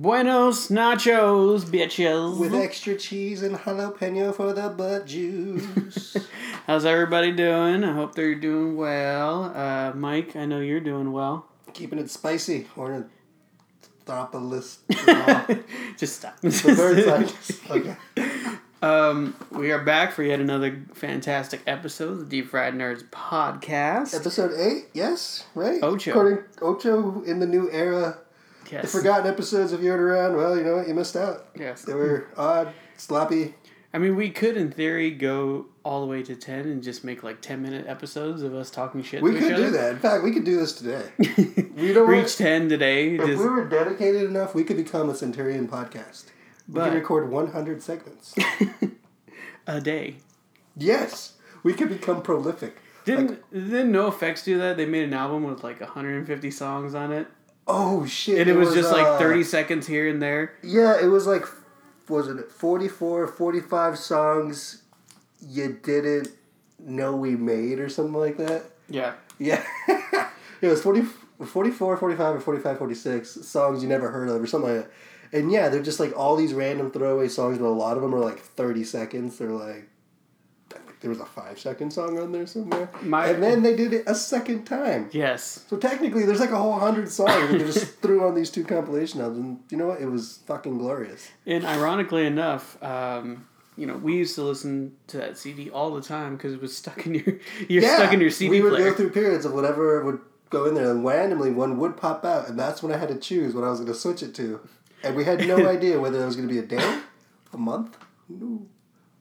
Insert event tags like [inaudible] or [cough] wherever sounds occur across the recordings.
Buenos nachos, bitches. With extra cheese and jalapeno for the butt juice. [laughs] How's everybody doing? I hope they're doing well. Uh, Mike, I know you're doing well. Keeping it spicy. Or in Thropolis. [laughs] Just stop. the bird. [laughs] Okay. Um, we are back for yet another fantastic episode of the Deep Fried Nerds podcast. Episode 8, yes, right? Ocho. According Ocho in the new era. The forgotten episodes, of weren't around, well, you know what? You missed out. Yes. They were odd, sloppy. I mean, we could, in theory, go all the way to 10 and just make like 10 minute episodes of us talking shit We could do that. In fact, we could do this today. [laughs] We don't Reach want- 10 today. If Just, we were dedicated enough, we could become a Centurion podcast. We But- could record 100 segments. [laughs] a day. yes, we could become prolific. Didn't didn't NOFX do that? They made an album with like 150 songs on it, Oh shit! and it, was, just like uh, 30 seconds here and there. Yeah, it was like, wasn't it 44, 45 songs you didn't know we made or something like that? Yeah, Yeah. [laughs] it was 40, 44, 45, or 45, 46 songs you never heard of or something like that. And yeah, they're just like all these random throwaway songs, but a lot of them are like 30 seconds. They're like, I think there was a five second song on there somewhere. My- and then they did it a second time. yes, So technically, there's like a whole hundred songs that they just [laughs] threw on these two compilation albums. And you know what? It was fucking glorious. and ironically enough, um, you know, we used to listen to that CD all the time because it was stuck in your [laughs] you're stuck in your CD we would player. go through periods of whatever would go in there, and randomly one would pop out, and that's when I had to choose what I was going to switch it to. And we had no [laughs] idea whether it was going to be a day, a month, no.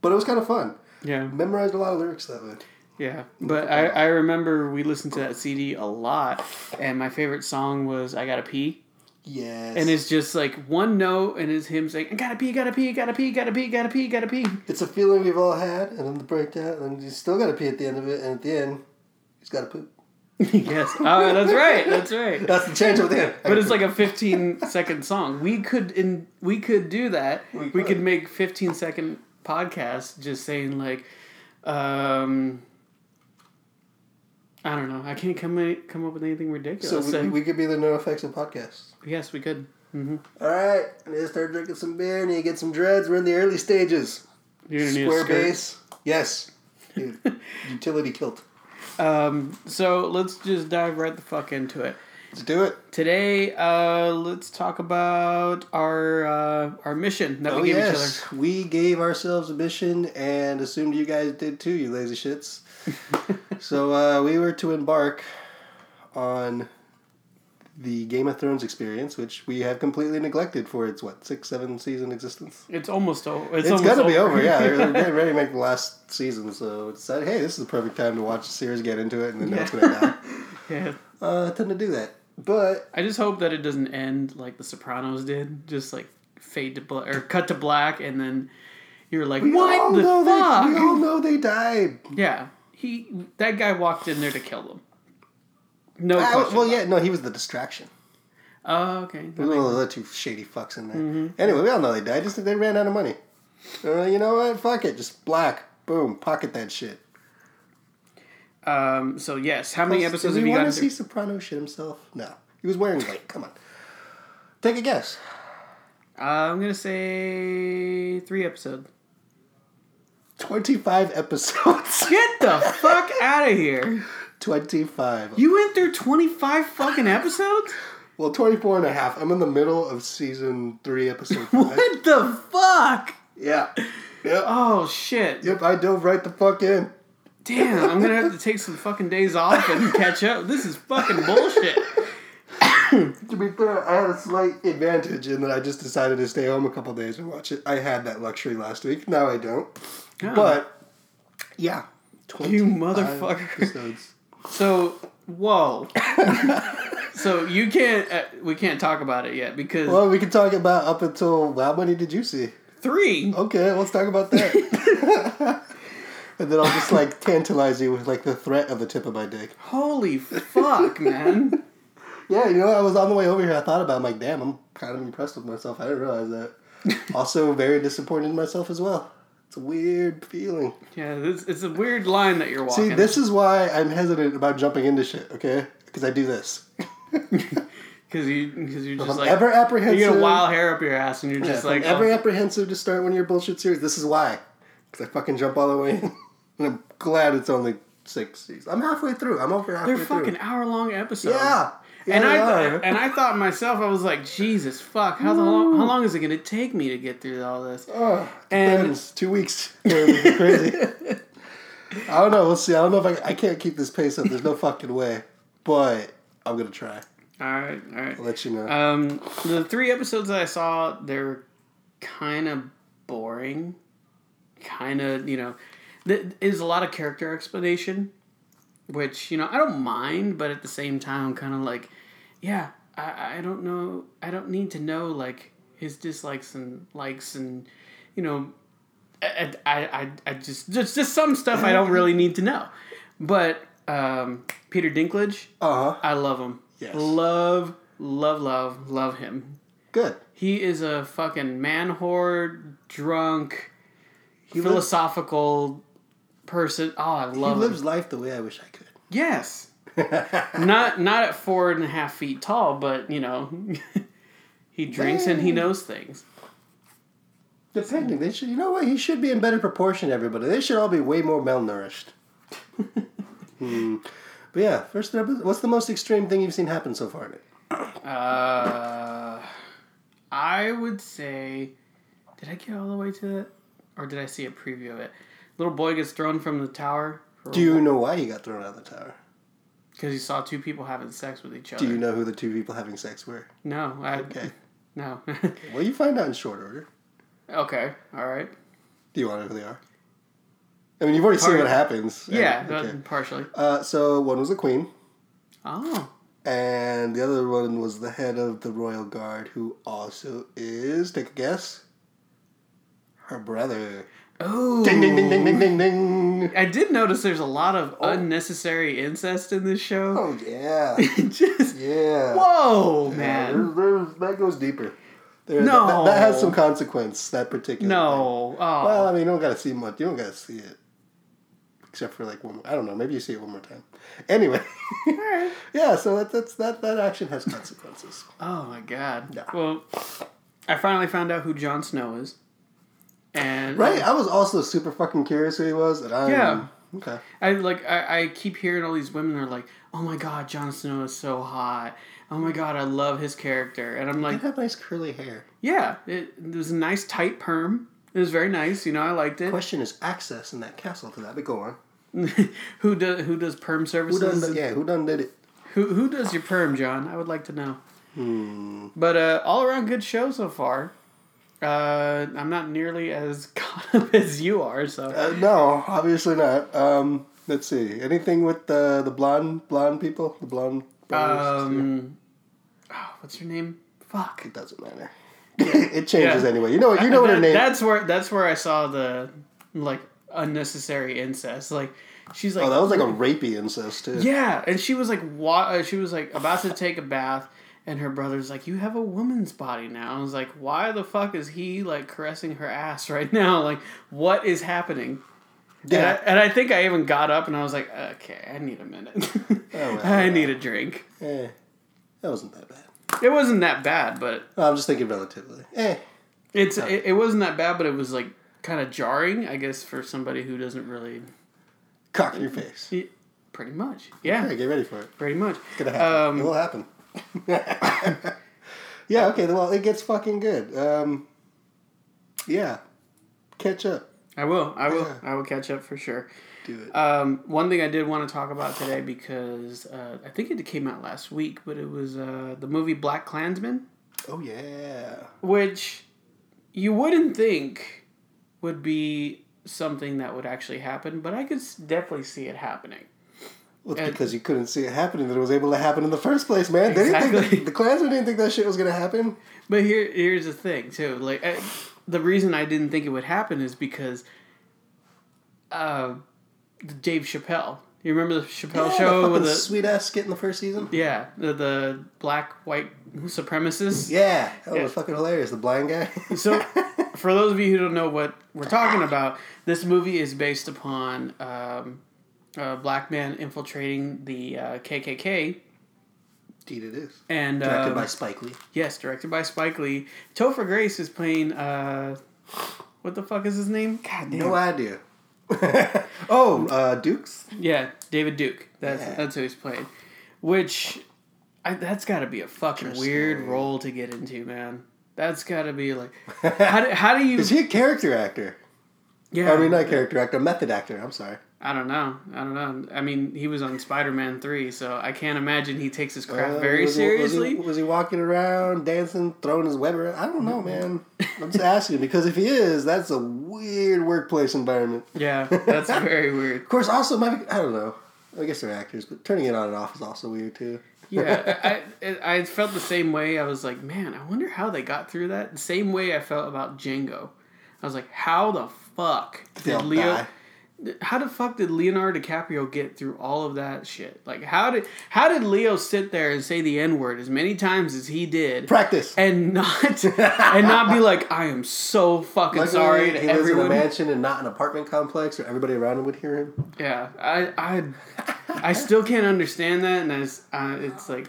But it was kind of fun. Yeah, Memorized a lot of lyrics that way. yeah. But I, I remember we listened to that CD a lot, and my favorite song was "I Gotta Pee." Yes. And it's just like one note, and it's him saying, "I gotta pee, gotta pee, gotta pee, gotta pee, gotta pee, gotta pee." it's a feeling we've all had, and then the breakdown, and you still got to pee at the end of it, and at the end, he's got to poop. [laughs] yes, oh, that's right, that's right. That's the change of the end. But it's like a 15 second song. We could in we could do that. We We, could. could make 15 second podcasts just saying like, um, I don't know. I can't come any- come up with anything ridiculous. so we, we could be the NOFX of podcasts. yes, we could. hmm All right, I need to start drinking some beer. and you get some dreads. We're in the early stages. You're gonna need a Square base. Yes. [laughs] Utility kilt. Um, so let's just dive right the fuck into it. Let's do it. Today, uh, let's talk about our uh, our mission that Oh we gave yes, each other. we gave ourselves a mission and assumed you guys did too, you lazy shits. [laughs] so uh, we were to embark on the Game of Thrones experience, which we have completely neglected for its what six, seven season existence. It's almost over. It's, It's, gonna be over, yeah. They're [laughs] getting ready to make the last season, so it's decided, hey, this is the perfect time to watch the series, get into it, and then know it's gonna die. [laughs] Yeah. Uh, tend to do that, but I just hope that it doesn't end like The Sopranos did, just like fade to black or cut to black, and then you're like, we what the know they, fuck? we all know they died. yeah, he that guy walked in there to kill them. No question. well, yeah, no, he was the distraction. Oh, okay. That There's the two shady fucks in there. Anyway, we all know they died. Just they ran out of money. Uh, you know what? Fuck it. Just black. Boom. Pocket that shit. Um. So yes, how many Plus, episodes did have you want to see? Soprano shit himself? No. He was wearing white. Come on. Take a guess. Uh, I'm gonna say three episodes. 25 episodes. [laughs] Get the fuck out of here! 25. You went through 25 fucking episodes? Well, 24 and a half. I'm in the middle of season 3, episode [laughs] 5. What the fuck? yeah. Yep. Oh shit! Yep, I dove right the fuck in. Damn, I'm gonna have to take some fucking days off and [laughs] catch up. This is fucking bullshit. To be fair, I had a slight advantage in that I just decided to stay home a couple days and watch it. I had that luxury last week. Now I don't. Oh. But yeah, You 25 motherfucker. Episodes. So, whoa. so you can't. Uh, we can't talk about it yet because Well, we can talk about up until how many did you see? three. Okay, let's talk about that. [laughs] and then I'll just like tantalize you with like the threat of the tip of my dick. Holy fuck, man! [laughs] Yeah, you know, I was on the way over here. I thought about. It, I'm like, damn, I'm kind of impressed with myself. I didn't realize that. [laughs] also, very disappointed in myself as well. It's a weird feeling. Yeah, this, it's a weird line that you're walking. See, this is why I'm hesitant about jumping into shit. Okay, because I do this. [laughs] because you because you're just like ever apprehensive. you get a wild hair up your ass, and you're Yeah, just I'm like ever oh, apprehensive to start one of your bullshit series. This is why, because I fucking jump all the way in, I'm glad it's only six seasons. I'm halfway through. I'm over halfway they're through. fucking hour long episodes. yeah. Yeah, and I and I thought myself, I was like, Jesus fuck, how long how long is it gonna take me to get through all this? Oh, And- depends. Two weeks. [laughs] Crazy. I don't know. We'll see. I don't know if I, I can't keep this pace up. There's no fucking way. But I'm gonna try. All right, all right. I'll let you know. Um, the three episodes that I saw, they're kind of boring. Kind of, you know, th- is a lot of character explanation, which you know I don't mind, but at the same time, kind of like, yeah, I, I don't know, I don't need to know like his dislikes and likes and, you know, I I, I, I just just just some stuff I don't really need to know, but um, Peter Dinklage, Uh huh. I love him. Yes. Love, love, love, love him. Good. He is a fucking man whore, drunk, He philosophical person. Oh, I love. he lives him. life the way I wish I could. Yes. [laughs] Not not at four and a half feet tall, but you know, [laughs] he drinks and he knows things. Depending, they should. You know what? He should be in better proportion. Everybody, they should all be way more malnourished. [laughs] hmm. But yeah, first. What's the most extreme thing you've seen happen so far? Uh, I would say, did I get all the way to that, or did I see a preview of it? Little boy gets thrown from the tower. Do you know why he got thrown out of the tower? Because he saw two people having sex with each other. Do you know who the two people having sex were? No, I Okay. [laughs] no. [laughs] Well, you find out in short order. okay, all right. Do you want to know who they are? I mean, you've already seen what happens. Yeah, Uh, okay. partially. Uh, so one was the queen, Oh, and the other one was the head of the royal guard, who also is. Take a guess. Her brother. Oh. Ding ding ding ding ding ding ding. I did notice there's a lot of oh. unnecessary incest in this show. Oh yeah, [laughs] Just yeah. whoa, Yeah, man. there's- there's- that goes deeper. There, No. that, that has some consequence. That particular. thing. No. Oh. Well, I mean, you don't gotta see much. You don't gotta see it, except for like one. I don't know. Maybe you see it one more time. Anyway, Alright. [laughs] yeah. So that that's that that action has consequences. oh my god. Yeah. Well, I finally found out who Jon Snow is. And Right. I was also super fucking curious who he was, and I Yeah. Okay. I like I, I keep hearing all these women are like, "Oh my god, Jon Snow is so hot. Oh my god, I love his character." And I'm He like, had nice curly hair. "Yeah, it, it was a nice tight perm. It was very nice. You know, I liked it." Question is access in that castle to that. But go on. [laughs] who does who does perm Who services? done? Yeah. Who done did it? Who who does your perm, John? I would like to know. Hmm. But uh, all around good show so far. Uh, I'm not nearly as caught up as you are, so Uh, no, obviously not. Um. Let's see. Anything with the the blonde blonde people? The blonde. um, oh, what's your name? Fuck. It doesn't matter. [laughs] it changes Yeah. anyway. You know. You know what her name. That's where that's where I saw the like unnecessary incest. Like she's like oh, that was like a rapey incest too. Yeah, and she was like, wa- uh, she was like about to take a bath, and her brother's like, "You have a woman's body now." I was like, "Why the fuck is he like caressing her ass [laughs] right now? Like, what is happening?" And I, Yeah. and I think I even got up and I was like, "Okay, I need a minute. [laughs] Oh, well, I well. need a drink." Eh, that wasn't that bad. It wasn't that bad, but I'm just thinking relatively. Eh. it's it, it wasn't that bad, but it was like kind of jarring, I guess, for somebody who doesn't really. Cock your face. Pretty much, yeah, Hey, get ready for it. pretty much. It's gonna happen. Um, it will happen. [laughs] yeah. Okay. Well, it gets fucking good. Um. Yeah. Catch up. I will. I will. Yeah. I will catch up for sure. Do it. Um, one thing I did want to talk about today because uh, I think it came out last week, but it was uh, the movie BlacKkKlansman, oh yeah. which you wouldn't think would be something that would actually happen, but I could definitely see it happening. Well, And- because you couldn't see it happening that it was able to happen in the first place, man. They didn't think that, the Klansmen didn't think that shit was gonna happen. But here, here's the thing too. Like uh, the reason I didn't think it would happen is because uh, Dave Chappelle. You remember the Chappelle Yeah, show the with the sweet ass skit in the first season. yeah the, the black white supremacists. Yeah, that Yeah. was fucking hilarious. The blind guy. So, [laughs] for those of you who don't know what we're talking about, this movie is based upon um, a black man infiltrating the uh, KKK Indeed, it is. And Directed um, by Spike Lee. yes, directed by Spike Lee. Topher Grace is playing. Uh, what the fuck is his name? God damn. No idea. [laughs] oh, uh, Dukes. Yeah, David Duke. That's Yeah. that's who he's playing. Which, I, that's got to be a fucking weird role to get into, man. That's got to be like, [laughs] how do, how do you? Is he a character actor? Yeah, I mean, not character actor, method actor. I'm sorry. I don't know. I don't know. I mean, he was on Spider Man three, so I can't imagine he takes his craft Uh, very was he- was he- seriously. Was he, walking around, dancing, throwing his web around? I don't know, man. I'm just asking because if he is, that's a weird workplace environment. yeah, that's [laughs] very weird. Of course, also, my, I don't know. I guess they're actors, but turning it on and off is also weird too. Yeah, [laughs] I, I I felt the same way. I was like, man, I wonder how they got through that. The same way I felt about Django. I was like, how the fuck did They'll Leo? die. How the fuck did Leonardo DiCaprio get through all of that shit? Like, how did how did Leo sit there and say the n word as many times as he did, Practice. and not and not be like, I am so fucking Luckily, sorry to he lives in a mansion and not an apartment complex, where everybody around him would hear him. Yeah, I I I still can't understand that, and it's uh, it's like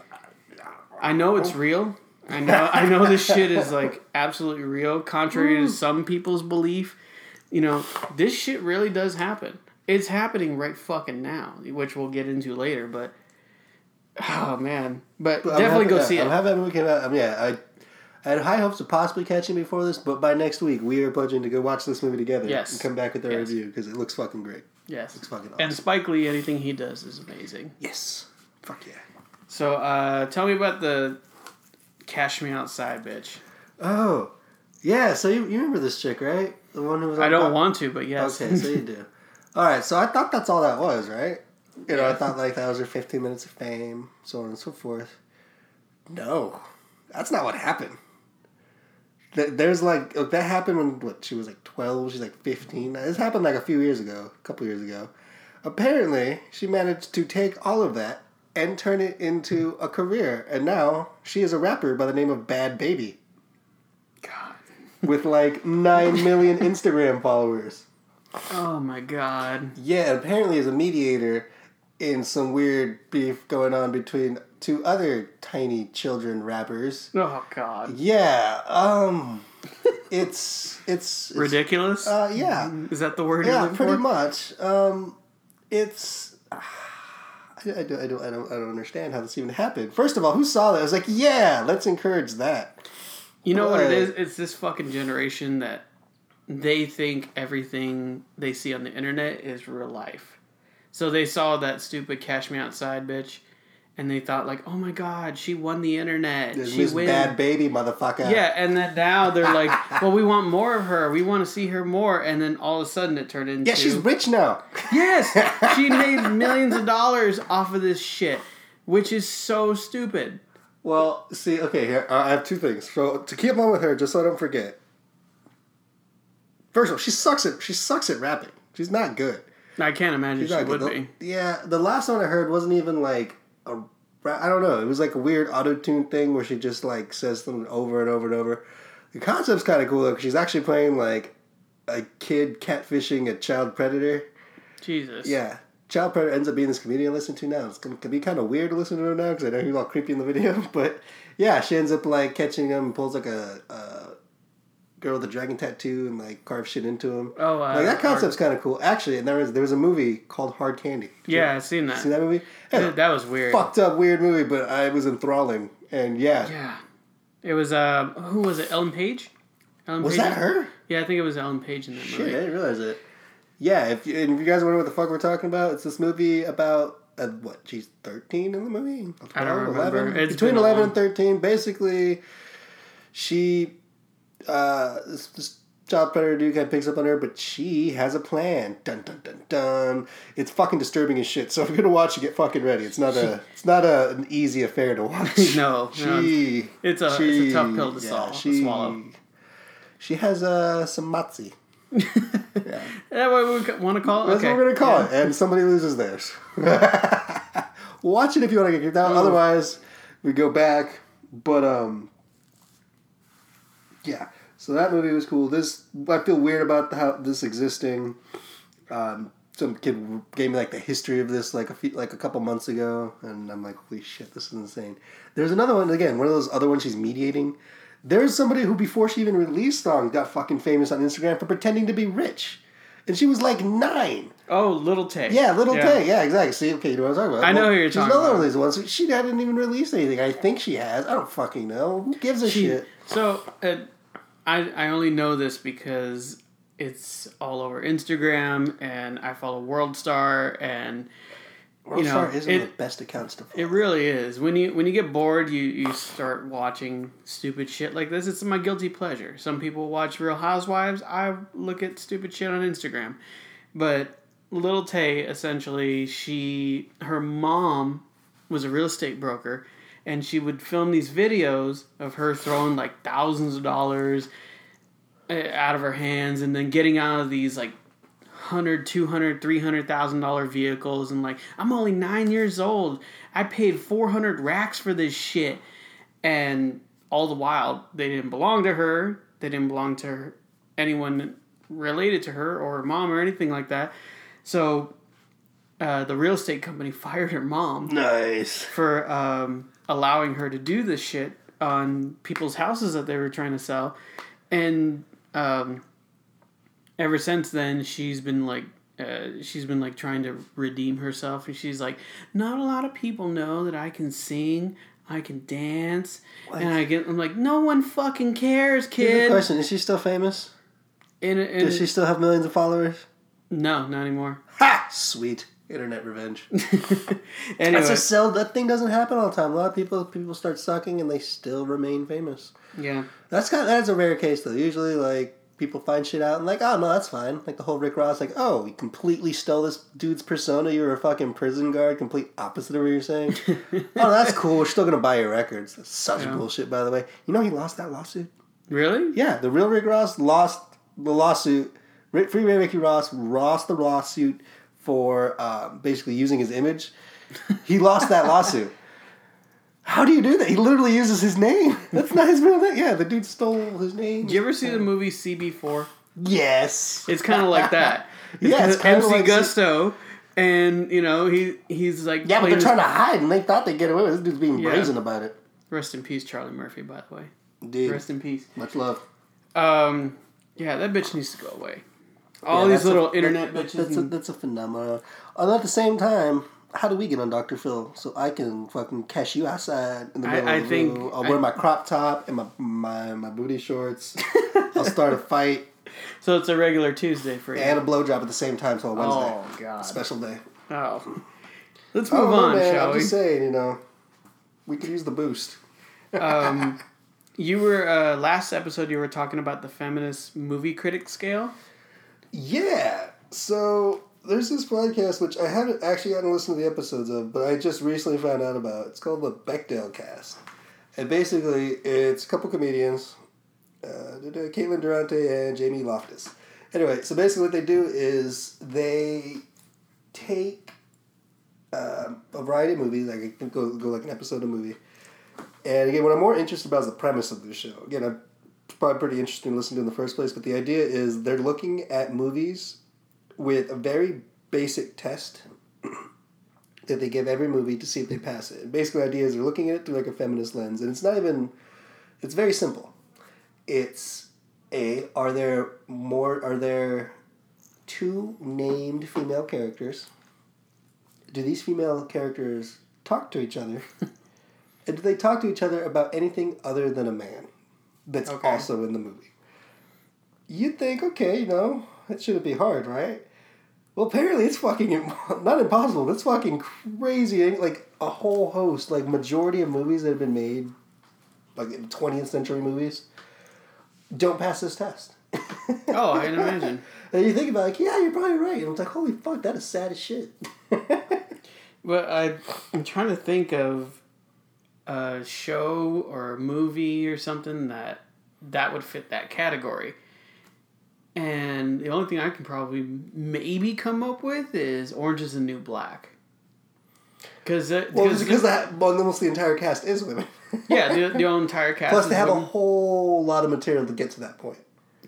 I know it's real. I know I know this shit is like absolutely real, contrary to [laughs] some people's belief. You know, this shit really does happen. It's happening right fucking now, which we'll get into later. But oh man, but But definitely happy- go yeah, see I'm it. happy that movie came out. I mean, yeah, I, I had high hopes of possibly catching before this, but by next week we are pledging to go watch this movie together Yes. and come back with our Yes. review because it looks fucking great. Yes, It's fucking awesome. and Spike Lee, anything he does is amazing. yes, fuck yeah. So uh, tell me about the "Cash Me Outside" bitch. Oh, yeah. So you, you remember this chick, right? The one who was. I don't top? want to, but yes. Okay, so you do. All right, so I thought that's all that was, right? You know, I thought like that was her 15 minutes of fame, so on and so forth. No, that's not what happened. There's like oh, that happened when what she was like 12, she's like 15. This happened like a few years ago, a couple years ago. Apparently, she managed to take all of that and turn it into a career, and now she is a rapper by the name of Bhad Bhabie. With like 9 million Instagram followers. Oh my god. Yeah, apparently is a mediator in some weird beef going on between two other tiny children rappers. Oh god. Yeah, um it's it's, it's Ridiculous? Uh yeah. Is that the word you're Yeah, pretty for? much. Um it's I, I, don't, I, don't, I, don't, I don't understand how this even happened. First of all, who saw that? I was like, yeah, let's encourage that. You know what it is? It's this fucking generation that they think everything they see on the internet is real life. So they saw that stupid Cash Me Outside bitch and they thought like, "Oh my god, she won the internet. This she wins." Bhad Bhabie, motherfucker. Yeah, and then now they're like, [laughs] "Well, we want more of her. We want to see her more." And then all of a sudden it turned into Yeah, she's rich now. Yes, she made [laughs] millions of dollars off of this shit, which is so stupid. Well, see, okay, here I have two things. So to keep on with her, just so I don't forget. First of all, she sucks at she sucks at rapping. She's not good. I can't imagine She's she would good. be. Yeah, the last one I heard wasn't even like a. I don't know. It was like a weird auto tune thing where she just like says something over and over and over. The concept's kind of cool though, because she's actually playing like a kid catfishing a child predator. Jesus. Yeah. Child Predator ends up being this comedian I listen to now. It's gonna can be kind of weird to listen to her now because I know he's all creepy in the video. [laughs] But yeah, she ends up like catching him, and pulls like a, a girl with a dragon tattoo and like carves shit into him. Oh, uh, like that concept's kind of cool. Actually, and there was there was a movie called Hard Candy. Did Yeah, I've seen that. see that movie? Yeah, that was weird. fucked up weird movie, but I was enthralling. And yeah, Yeah. It was uh who was it? Ellen Page? Ellen was Page? that her? Yeah, I think it was Ellen Page in that Shit, I didn't realize it. Yeah, if you, and if you guys wonder what the fuck we're talking about, it's this movie about uh, what? She's thirteen in the movie. I don't remember. 11? It's between eleven and thirteen. Basically, she uh, this, this child predator dude kind of picks up on her, but she has a plan. Dun dun dun dun. It's fucking disturbing as shit. So if you're gonna watch it, get fucking ready. It's not a it's not a, an easy affair to watch. [laughs] No, no. she It's a- it's a tough pill to swallow- to swallow. She has uh, some matzi. [laughs] Is that what we want to call it? That's okay. what we're gonna call it. And somebody loses theirs. [laughs] Watch it if you want to get kicked out. Otherwise, we go back. But um, yeah. So that movie was cool. This I feel weird about how this existing. Um, some kid gave me like the history of this like a few, like a couple months ago, and I'm like, holy shit, this is insane. There's another one again, one of those other ones she's mediating. There's somebody who before she even released songs got fucking famous on Instagram for pretending to be rich, and she was like nine. Oh, Little Tay. Yeah, Little Tay. Yeah, exactly. See, okay, you know what I'm talking about. I know who you're she's talking another about. one of these ones. She hadn't even released anything. I think she has. I don't fucking know. Who gives a She- shit? So, uh, I I only know this because it's all over Instagram, and I follow World Star, and you know, Worldstar isn't it- the best accounts to follow. It really is. When you when you get bored, you you start watching stupid shit like this. It's my guilty pleasure. Some people watch Real Housewives. I look at stupid shit on Instagram. But Little Tay essentially, she her mom was a real estate broker and she would film these videos of her throwing like thousands of dollars uh, out of her hands and then getting out of these like 100 200 300000 dollar vehicles and like i'm only nine years old. I paid 400 racks for this shit. And all the while they didn't belong to her. They didn't belong to her, anyone related to her or her mom or anything like that. So uh, the real estate company [laughs] fired her mom Nice. for um, allowing her to do this shit on people's houses that they were trying to sell, and um, ever since then she's been like. Uh, she's been like trying to redeem herself, and she's like, "Not a lot of people know that I can sing, I can dance, and I get." I'm like, "No one fucking cares, kid." question: Is she still famous? And, and Does she still have millions of followers? no, not anymore. Ha! Sweet internet revenge. [laughs] anyway, That's a sell. That thing doesn't happen all the time. A lot of people people start sucking and they still remain famous. yeah, That's kind. Of, that's a rare case though. Usually, like people find shit out and like, oh no, that's fine. Like the whole Rick Ross, like, oh, you completely stole this dude's persona. You were a fucking prison guard. Complete opposite of what you're saying. [laughs] oh, that's cool. We're still gonna buy your records. That's such Yeah. bullshit, by the way. You know he lost that lawsuit. really? Yeah, the real Rick Ross lost the lawsuit. Rick, Freeway Ricky Ross lost the lawsuit for um, basically using his image. [laughs] He lost that lawsuit. How do you do that? He literally uses his name. [laughs] That's not his real name. Yeah, the dude stole his name. Did you ever see the movie CB4? Yes. It's kind of like that. [laughs] Yeah, it's kinda MC like- Gusto, and you know he he's like Yeah, but they're trying to hide, and they thought they'd get away with it. This dude's being Yeah. brazen about it. Rest in peace, Charlie Murphy. By the way, Dude, rest in peace. much love. Um, yeah, that bitch needs to go away. All Yeah, these that's a- little internet that- bitches. That's a, that's a phenomenon. And at the same time, how do we get on Dr. Phil so I can fucking catch you outside in the middle I of the think- room? I'll I- wear my crop top and my my, my booty shorts. I'll start a fight [laughs] so it's a regular Tuesday for you. and a blowjob at the same time till Wednesday. oh God. Special day. Oh. Let's Oh, move on, man, shall I'm we? just saying, you know, we could use the boost. Um, [laughs] you were uh, last episode. You were talking about the feminist movie critic scale. Yeah. So there's this podcast which I haven't actually gotten to listen to the episodes of, but I just recently found out about. It's called the Bechdel Cast, and basically it's a couple comedians, uh, Caitlin Durante and Jamie Loftus. Anyway, so basically what they do is they take um, a variety of movies, like it can go go like an episode of a movie. And again, what I'm more interested about is the premise of the show. Again, I'm probably pretty interesting to listen to in the first place, but the idea is they're looking at movies with a very basic test that they give every movie to see if they pass it. And basically, the idea is they're looking at it through like a feminist lens, and it's not even. It's very simple. It's a are there more are there two named female characters? Do these female characters talk to each other? [laughs] and do they talk to each other about anything other than a man that's Okay. also in the movie? You'd think, okay, you know, that shouldn't be hard, right? Well, apparently it's fucking im- [laughs] not impossible. It's fucking crazy. Like a whole host, like majority of movies that have been made, like twentieth century movies, don't pass this test. Oh, I can [laughs] imagine. And you think about it, like, yeah, you're probably right. And it's like, holy fuck, that is sad as shit. [laughs] But I, I'm trying to think of a show or a movie or something that that would fit that category. And the only thing I can probably maybe come up with is Orange is the New Black. Because well, it's because that well, almost the entire cast is women. [laughs] yeah, the, the [laughs] entire cast. Plus, they have a whole lot of material to get to that point.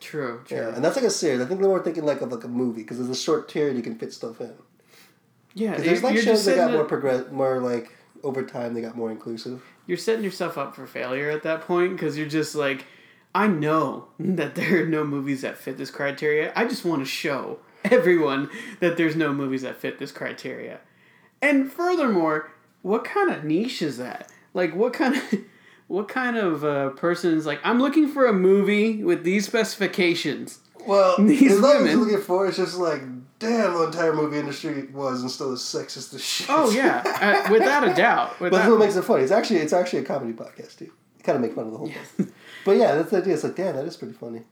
True, true. Yeah, and that's like a series. I think they were thinking like of like a movie because there's a short period you can fit stuff in. Yeah, Because there's like you're shows that got more progress, more like over time they got more inclusive. you're setting yourself up for failure at that point because you're just like, I know that there are no movies that fit this criteria. I just want to show everyone that there's no movies that fit this criteria. And furthermore, what kind of niche is that? Like, what kind of [laughs] what kind of uh, person is like, I'm looking for a movie with these specifications. Well, [laughs] These as long as you're looking for, it's just like, damn, the entire movie industry was and still is sexist as shit. Oh yeah, [laughs] uh, without a doubt. But that's Without, what makes it funny. It's actually it's actually a comedy podcast too. You kind of make fun of the whole thing. But yeah, that's the idea. It's like, damn, that is pretty funny.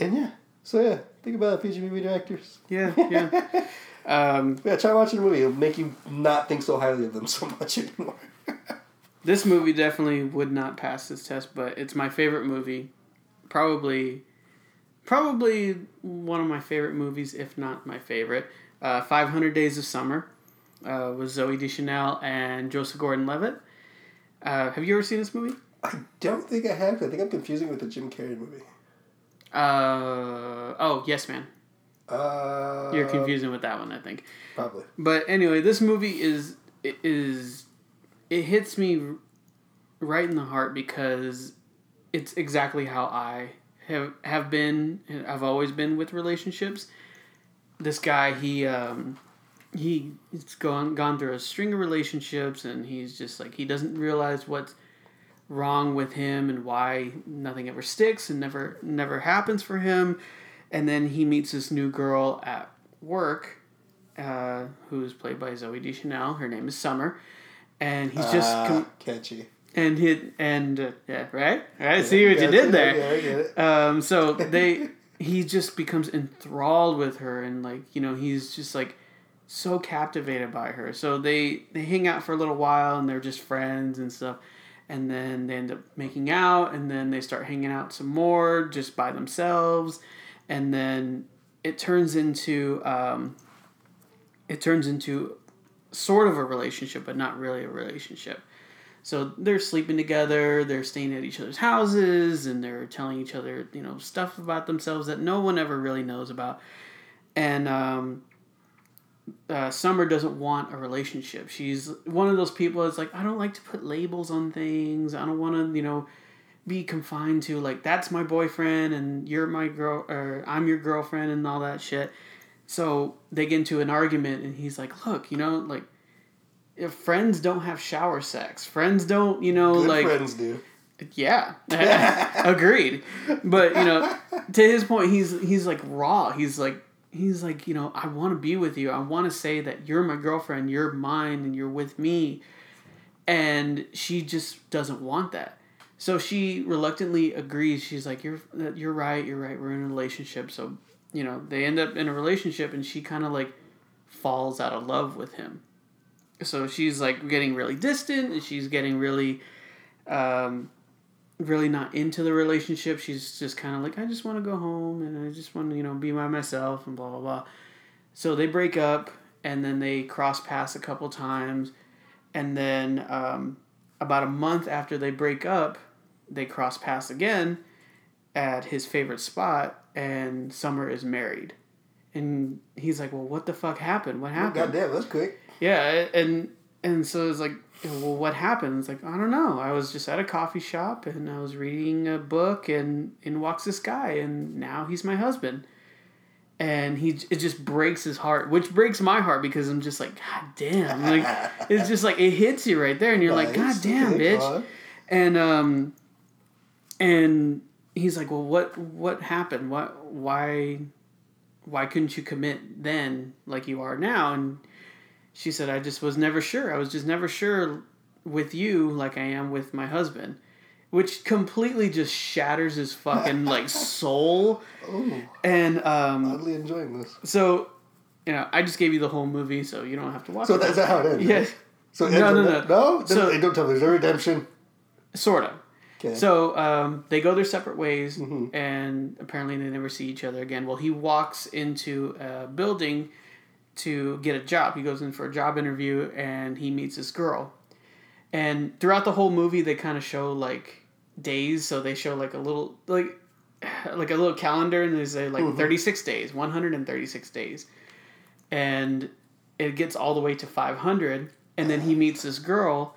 And yeah, so yeah, think about future movie directors. yeah, yeah. [laughs] Um, Yeah, try watching a movie. It'll make you not think so highly of them [laughs] so much anymore. [laughs] This movie definitely would not pass this test, but it's my favorite movie. Probably, probably one of my favorite movies, if not my favorite. Uh, 500 Days of Summer uh, with Zooey Deschanel and Joseph Gordon-Levitt. Uh, have you ever seen this movie? I don't think I have. I think I'm confusing it with the Jim Carrey movie. Uh, oh, Yes Man. Uh, You're confusing with that one, I think. Probably. But anyway, this movie is it is it hits me right in the heart because it's exactly how I have have been and I've always been with relationships. This guy, he um he he's gone gone through a string of relationships and he's just like he doesn't realize what's wrong with him and why nothing ever sticks and never never happens for him and then he meets this new girl at work uh, who's played by Zooey Deschanel. Her name is Summer, and he's just Ah, com- catchy. and he and uh, yeah right I see what you did there. Yeah, I get it. Um, so [laughs] they he just becomes enthralled with her and like you know he's just like so captivated by her. So they they hang out for a little while and they're just friends and stuff. And then they end up making out and then they start hanging out some more just by themselves. And then it turns into um, it turns into sort of a relationship, but not really a relationship. So they're sleeping together, they're staying at each other's houses, and they're telling each other, you know, stuff about themselves that no one ever really knows about. And um, uh, Summer doesn't want a relationship. She's one of those people that's like, I don't like to put labels on things. I don't want to, you know, be confined to like that's my boyfriend and you're my girl or I'm your girlfriend and all that shit. So they get into an argument and he's like, "Look, you know, like if friends don't have shower sex. Friends don't, you know, Good like friends do. yeah, [laughs] agreed. But you know, to his point, he's he's like raw. He's like he's like you know, I want to be with you. I want to say that you're my girlfriend, you're mine, and you're with me. And she just doesn't want that. So she reluctantly agrees. She's like, "You're you're right. You're right. We're in a relationship." So you know, they end up in a relationship, and she kind of like falls out of love with him. So she's like getting really distant, and she's getting really. Um, really not into the relationship. She's just kind of like, I just want to go home and I just want to, you know, be by myself and blah, blah, blah. So they break up and then they cross paths a couple times. And then um, about a month after they break up, they cross paths again at his favorite spot and Summer is married. And he's like, well, what the fuck happened? What happened? God damn, that's quick. Yeah, and and so it's like, well, what happened? It's like I don't know. I was just at a coffee shop and I was reading a book, and in walks this guy, and now he's my husband. And he it just breaks his heart, which breaks my heart because I'm just like, God damn! Like [laughs] it's just like it hits you right there, and you're like, God damn, bitch! go on. And um, and he's like, well, what what happened? What why why couldn't you commit then like you are now? And she said, I just was never sure. I was just never sure with you like I am with my husband, which completely just shatters his fucking [laughs] like soul. Ooh, And um, oddly enjoying this. so, you know, I just gave you the whole movie, so you don't have to watch So it. So that's how it ends. Yeah, right? So No, no, no. no. Then- So- don't tell me. There's no redemption. sort of. Okay. So um, they go their separate ways, Mhm. and apparently they never see each other again. Well, he walks into a building to get a job. He goes in for a job interview, and he meets this girl. And throughout the whole movie, they kind of show like days. So they show like a little like [sighs] like a little calendar, and they say like Mm-hmm. 36 days, 136 days, and it gets all the way to 500, and then he meets this girl,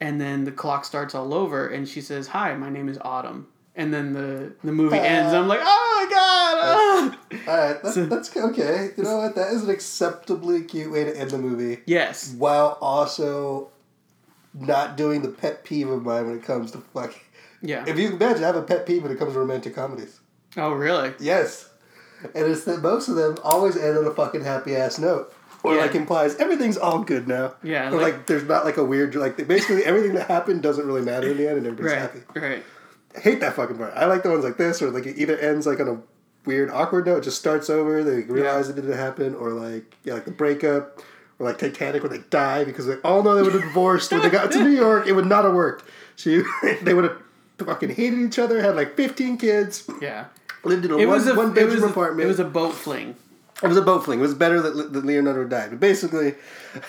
and then the clock starts all over, and she says, "Hi, my name is Autumn." And then the, the movie ends. I'm like, oh my god! ah!" All right, that's, that's okay. You know what? That is an acceptably cute way to end the movie, Yes. while also not doing the pet peeve of mine when it comes to fucking. Yeah. If you can imagine, I have a pet peeve when it comes to romantic comedies. Oh really? Yes, and it's that most of them always end on a fucking happy ass note. Or Yeah. like implies everything's all good now. Yeah, Or like- like, there's not like a weird like basically everything that happened doesn't really matter in the end and everybody's Right. happy. Right. Hate that fucking part. I like the ones like this, or like it either ends like on a weird, awkward note, it just starts over, they realize it didn't happen, or like yeah, like the breakup, or like Titanic where they die because they all know they would have divorced when they got to New York, it would not have worked. She [laughs] they would have fucking hated each other, had like fifteen kids, Yeah. lived in a It one, was a one it bedroom was a, apartment. it was a boat fling. It was a boat fling. It was better that, that Leonardo died. But basically,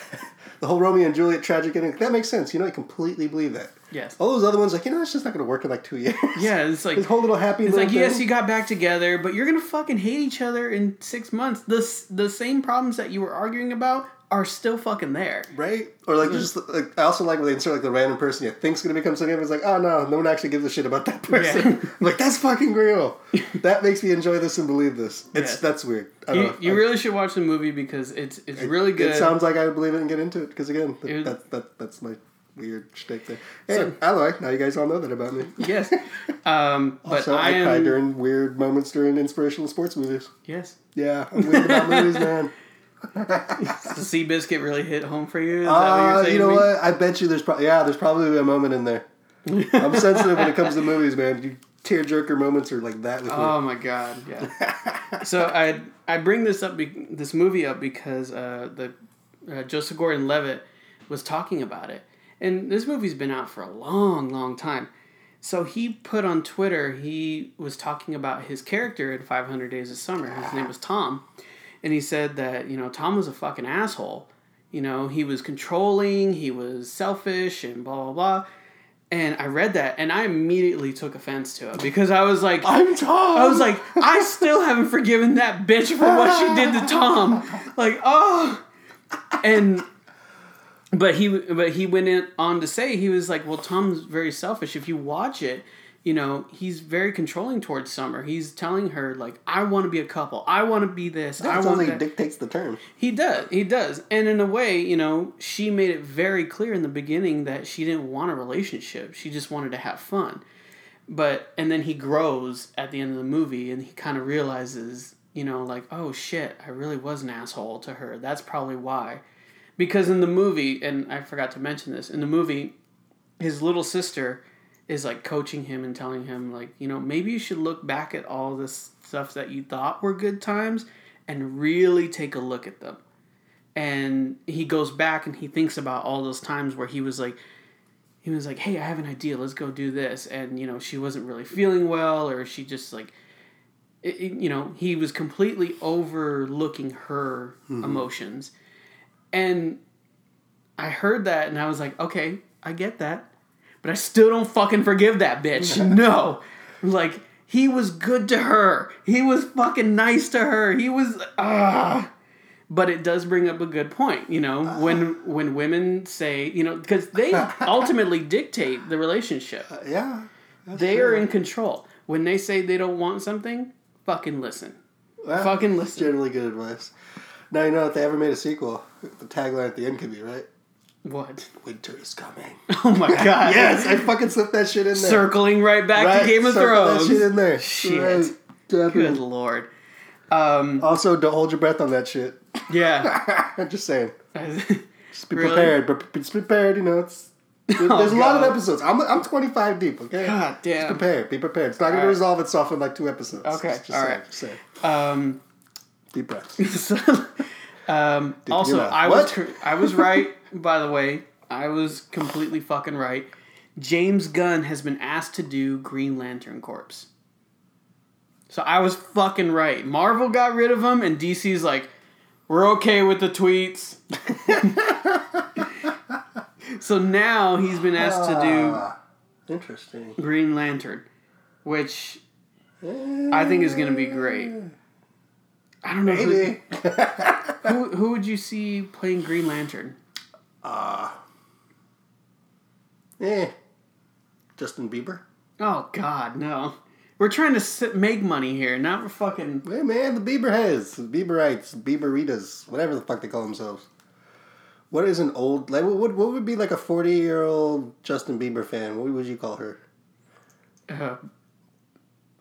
[laughs] the whole Romeo and Juliet tragic ending, that makes sense. You know, I completely believe that. Yes. All those other ones, like, you know, it's just not going to work in like two years. Yeah, it's [laughs] like His whole little happy It's little like yes, you got back together, but you're gonna fucking hate each other in six months. The the same problems that you were arguing about are still fucking there. Right? Or like just mm. like I also like when they insert like the random person you think's gonna become something. It's like, oh no, no one actually gives a shit about that person. Yeah. [laughs] I'm like that's fucking real. [laughs] that makes me enjoy this and believe this. It's Yeah. that's weird. I don't You, know. you really should watch the movie because it's it's really good. It sounds like I believe it and get into it because again, that, It that, that that's my weird shtick there. Hey, So- Alloy, now you guys all know that about me. yes, [laughs] um, but Also, I I, cry during weird moments during inspirational sports movies. yes. Yeah, I'm weird about [laughs] movies, man. The Seabiscuit really hit home for you. Is Uh, you're saying? you know me? what? I bet you there's probably yeah, there's probably a moment in there. I'm [laughs] sensitive when it comes to movies, man. You tearjerker moments are like that with me. Oh my god, yeah. so I I bring this up be, this movie up because uh, the uh, Joseph Gordon-Levitt was talking about it, and this movie's been out for a long, long time. So he put on Twitter he was talking about his character in 500 Days of Summer. His name was Tom, and he said that you know Tom was a fucking asshole. You know he was controlling, he was selfish, and blah blah blah. And I read that, and I immediately took offense to it because I was like, I'm Tom. I was like, I still haven't forgiven that bitch for what she did to Tom. Like, oh, and but he but he went in on to say he was like, well, Tom's very selfish. If you watch it, you know he's very controlling towards Summer. He's telling her like, I want to be a couple. I want to be this. that I want like that. dictates the term. He does. He does. And in a way, you know, she made it very clear in the beginning that she didn't want a relationship. She just wanted to have fun. But and then he grows at the end of the movie and he kind of realizes, you know, like, "Oh shit, I really was an asshole to her. That's probably why." Because in the movie, and I forgot to mention this, in the movie, his little sister is like coaching him and telling him like, you know, maybe you should look back at all this stuff that you thought were good times and really take a look at them. And he goes back and he thinks about all those times where he was like he was like, "Hey, I have an idea. Let's go do this." And you know, she wasn't really feeling well or she just like it, you know, he was completely overlooking her mm-hmm. emotions. And I heard that and I was like, "Okay, I get that." But I still don't fucking forgive that bitch. [laughs] no. Like he was good to her. He was fucking nice to her. He was ah but it does bring up a good point you know when when women say you know because they [laughs] ultimately dictate the relationship Uh, yeah. they true. are in control when they say they don't want something fucking listen Well, fucking listen. Generally good advice. Now you know if they ever made a sequel, the tagline at the end could be right. what Winter is coming. [laughs] oh my [laughs] god yes, I fucking slipped that shit in there. circling right back right? to game of thrones That shit in there. Shit. Right, definitely. good lord um Also, don't hold your breath on that shit. yeah I'm [laughs] just saying. Just be Really? prepared. But just be prepared. You know, it's there's Oh, a lot of episodes. I'm I'm 25 deep. Okay. god Just damn prepare. Be prepared. It's not going All to resolve itself in like two episodes. Okay, Just, just all saying, right. Just saying. um Deep breaths. [laughs] So, um, also? I was cor- I was right. By the way, I was completely fucking right. James Gunn has been asked to do Green Lantern Corps. So I was fucking right. Marvel got rid of him, and DC's like, we're okay with the tweets. [laughs] so now he's been asked to do Ah, Interesting. Green Lantern, which I think is gonna be great. I don't know who, Maybe. [laughs] who who would you see playing Green Lantern. Ah. eh. Justin Bieber. Oh God, no. We're trying to sit, make money here, not for fucking. Hey man, the Bieber heads, Bieberites, Bieberitas, whatever the fuck they call themselves. What is an old like? What what would be like a forty year old Justin Bieber fan? What would you call her? Uh,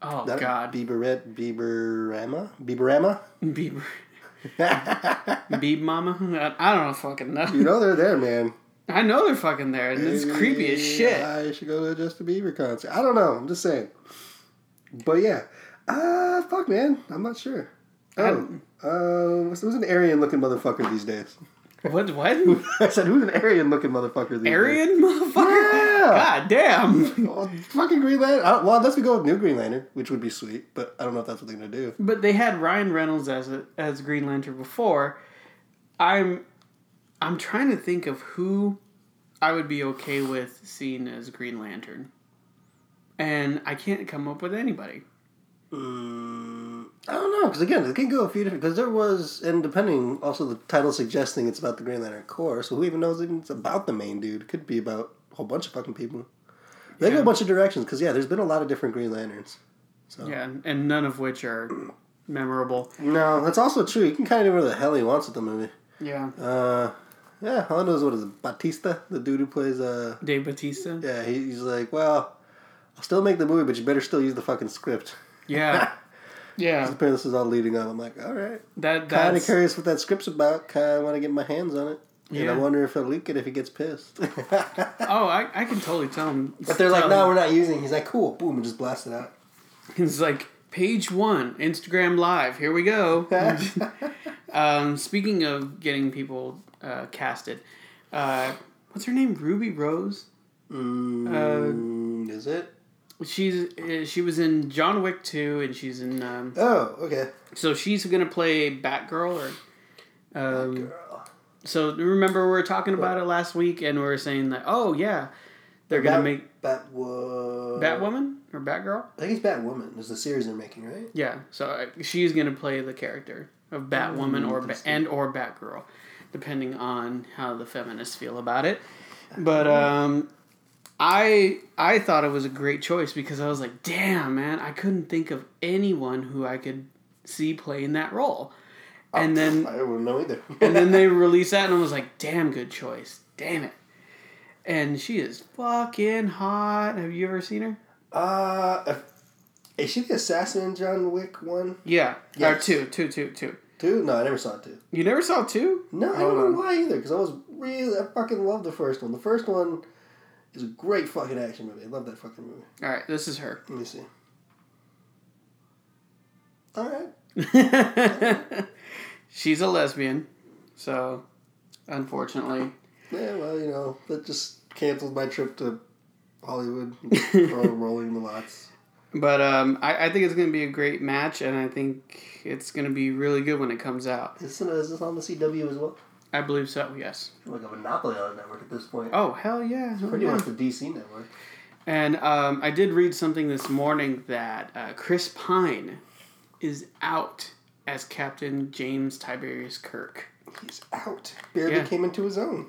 oh Not God, Bieberette, Bieberama, Bieberama. Bieber, [laughs] Beeb Mama. I, don't know, fucking know. you know they're there, man. I know they're fucking there, and it's creepy as shit. I should go to a Justin Bieber concert. I don't know. I'm just saying. But yeah, uh, fuck, man. I'm not sure. Oh, uh, who's an Aryan looking motherfucker these days? What? What? [laughs] I said, who's an Aryan looking motherfucker these days? Aryan motherfucker? God damn. [laughs] Well, fucking Green Lantern. Uh, well, unless we go with New Green Lantern, which would be sweet, but I don't know if that's what they're gonna do. But they had Ryan Reynolds as a, as Green Lantern before. I'm I'm trying to think of who I would be okay with seeing as Green Lantern. And I can't come up with anybody. Mm, I don't know, because again, it can go a few different. Because there was, and depending, also the title suggesting it's about the Green Lantern Corps, so who even knows if it's about the main dude? It could be about a whole bunch of fucking people. They go a bunch of directions, because yeah, there's been a lot of different Green Lanterns. So. Yeah, and none of which are memorable. No, that's also true. He can kind of do whatever the hell he wants with the movie. Yeah. Uh, yeah, all I know is what is it, Batista, the dude who plays uh, Dave Batista. yeah, he, he's like, well, I'll still make the movie, but you better still use the fucking script. [laughs] Yeah. Yeah. Apparently, this is all leading up. I'm like, all right. That Kind of curious what that script's about. Kind of want to get my hands on it. And I wonder if he'll leak it if he gets pissed. [laughs] Oh, I, I can totally tell him. But they're like, no, we're not using it. He's like, cool. Boom, and just blast it out. He's like page one, Instagram Live. Here we go. [laughs] um, speaking of getting people uh, casted, uh, what's her name? Ruby Rose. Mm, is it? She's uh, she was in John Wick two, and she's in. Um, Oh, okay. so she's gonna play Batgirl, or. Um, Girl. So remember we were talking about it last week, and we were saying that oh yeah, they're gonna make Batwo- Batwoman or Batgirl. I think it's Batwoman. Is the series they're making, right? Yeah, so uh, she's gonna play the character of Batwoman Mm, or ba- and or Batgirl, depending on how the feminists feel about it. But um, I I thought it was a great choice because I was like, damn man, I couldn't think of anyone who I could see playing that role. And then I wouldn't know either. [laughs] and then they [laughs] released that and I was like, damn good choice, damn it. And she is fucking hot. Have you ever seen her? uh, is she the assassin in John Wick one? Yeah, or Yes. two, two, two, two. Two? No, I never saw two. You never saw two? No, I don't know why either. Because I was really, I fucking love the first one. The first one is a great fucking action movie. I love that fucking movie. All right, this is her. Let me see. All right. [laughs] She's a lesbian, so unfortunately, Yeah, well, you know, that just canceled my trip to Hollywood. [laughs] Throw rolling the lots. but um, I, I think it's gonna be a great match, and I think it's gonna be really good when it comes out. Is this, is this on the CW as well? I believe so. Yes. Like a monopoly on the network at this point. Oh hell yeah! hell Pretty yeah. much the DC network. And um, I did read something this morning that uh, Chris Pine is out as Captain James Tiberius Kirk. He's out. Barely Yeah. came into his own.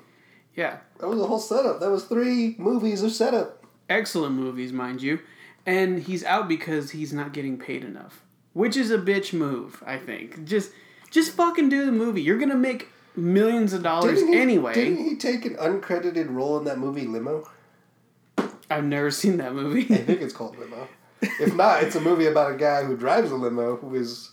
Yeah, That was a whole setup. That was three movies of setup. excellent movies, mind you. And he's out because he's not getting paid enough, which is a bitch move. I think. Just, just fucking do the movie. You're gonna make millions of dollars Didn't he, anyway. Didn't he take an uncredited role in that movie Limo? I've never seen that movie. I think it's called Limo. If not, it's a movie about a guy who drives a limo who is.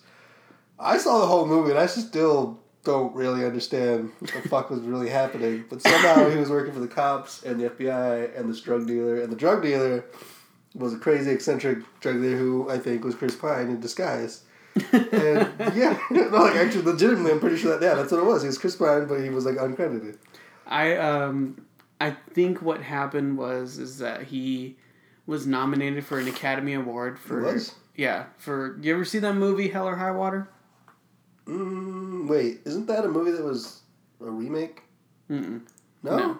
I saw the whole movie and I still don't really understand what the fuck was really happening. But somehow he was working for the cops and the FBI and this drug dealer, and the drug dealer was a crazy eccentric drug dealer who I think was Chris Pine in disguise. and [laughs] yeah, [laughs] no, like actually, legitimately, I'm pretty sure that yeah, that's what it was. He was Chris Pine, but he was like uncredited. I um, I think what happened was is that he was nominated for an Academy Award for was? yeah for. You ever see that movie Hell or High Water? Mm, wait, isn't that a movie that was a remake? No. No.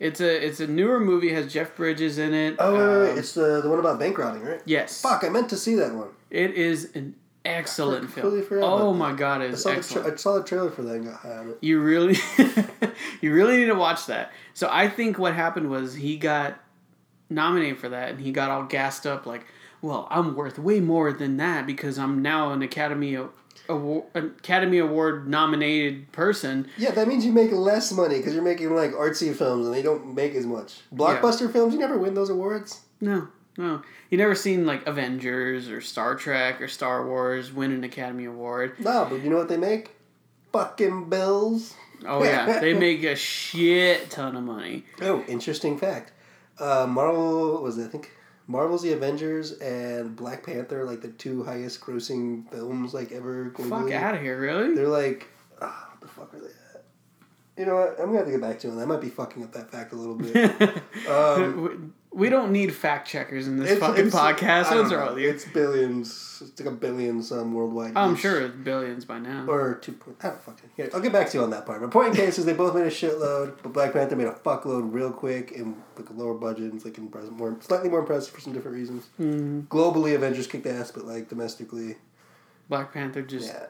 It's a it's a newer movie. Has Jeff Bridges in it. Oh, wait, wait, wait. Um, it's the the one about bank robbing, right? yes. Fuck, I meant to see that one. It is an excellent completely film. forgot Oh about my god, I it's saw, the excellent. tra- I saw the trailer for that and got high on it. You really, [laughs] you really need to watch that. So I think what happened was he got nominated for that, and he got all gassed up like, "Well, I'm worth way more than that because I'm now an Academy Award, Academy Award nominated person." Yeah, that means you make less money because you're making like artsy films and they don't make as much. Blockbuster films, you never win those awards. No, no, you never seen like Avengers or Star Trek or Star Wars win an Academy Award. No, but you know what they make? Fucking bills. Oh yeah, they [laughs] make a shit ton of money. Oh, interesting fact. Uh, Marvel was it, I think Marvel's The Avengers and Black Panther like the two highest grossing films like ever Fuck out of here, really? They're like, ah, what the fuck are they at? You know what? I'm gonna have to get back to it. I might be fucking up that fact a little bit. [laughs] Um, we don't need fact checkers in this It's- fucking it's- podcast. Don't Those are you. It's billions. It's like a billion some worldwide. I'm sure it's billions by now. Or two point. I don't fucking. Here, I'll get back to you on that part. But point in case is they both made a shitload, but Black Panther made a fuckload real quick and like a lower budget and it's like impressive, more slightly more impressive for some different reasons. Mm, Globally, Avengers kicked ass, but like domestically, Black Panther just yeah,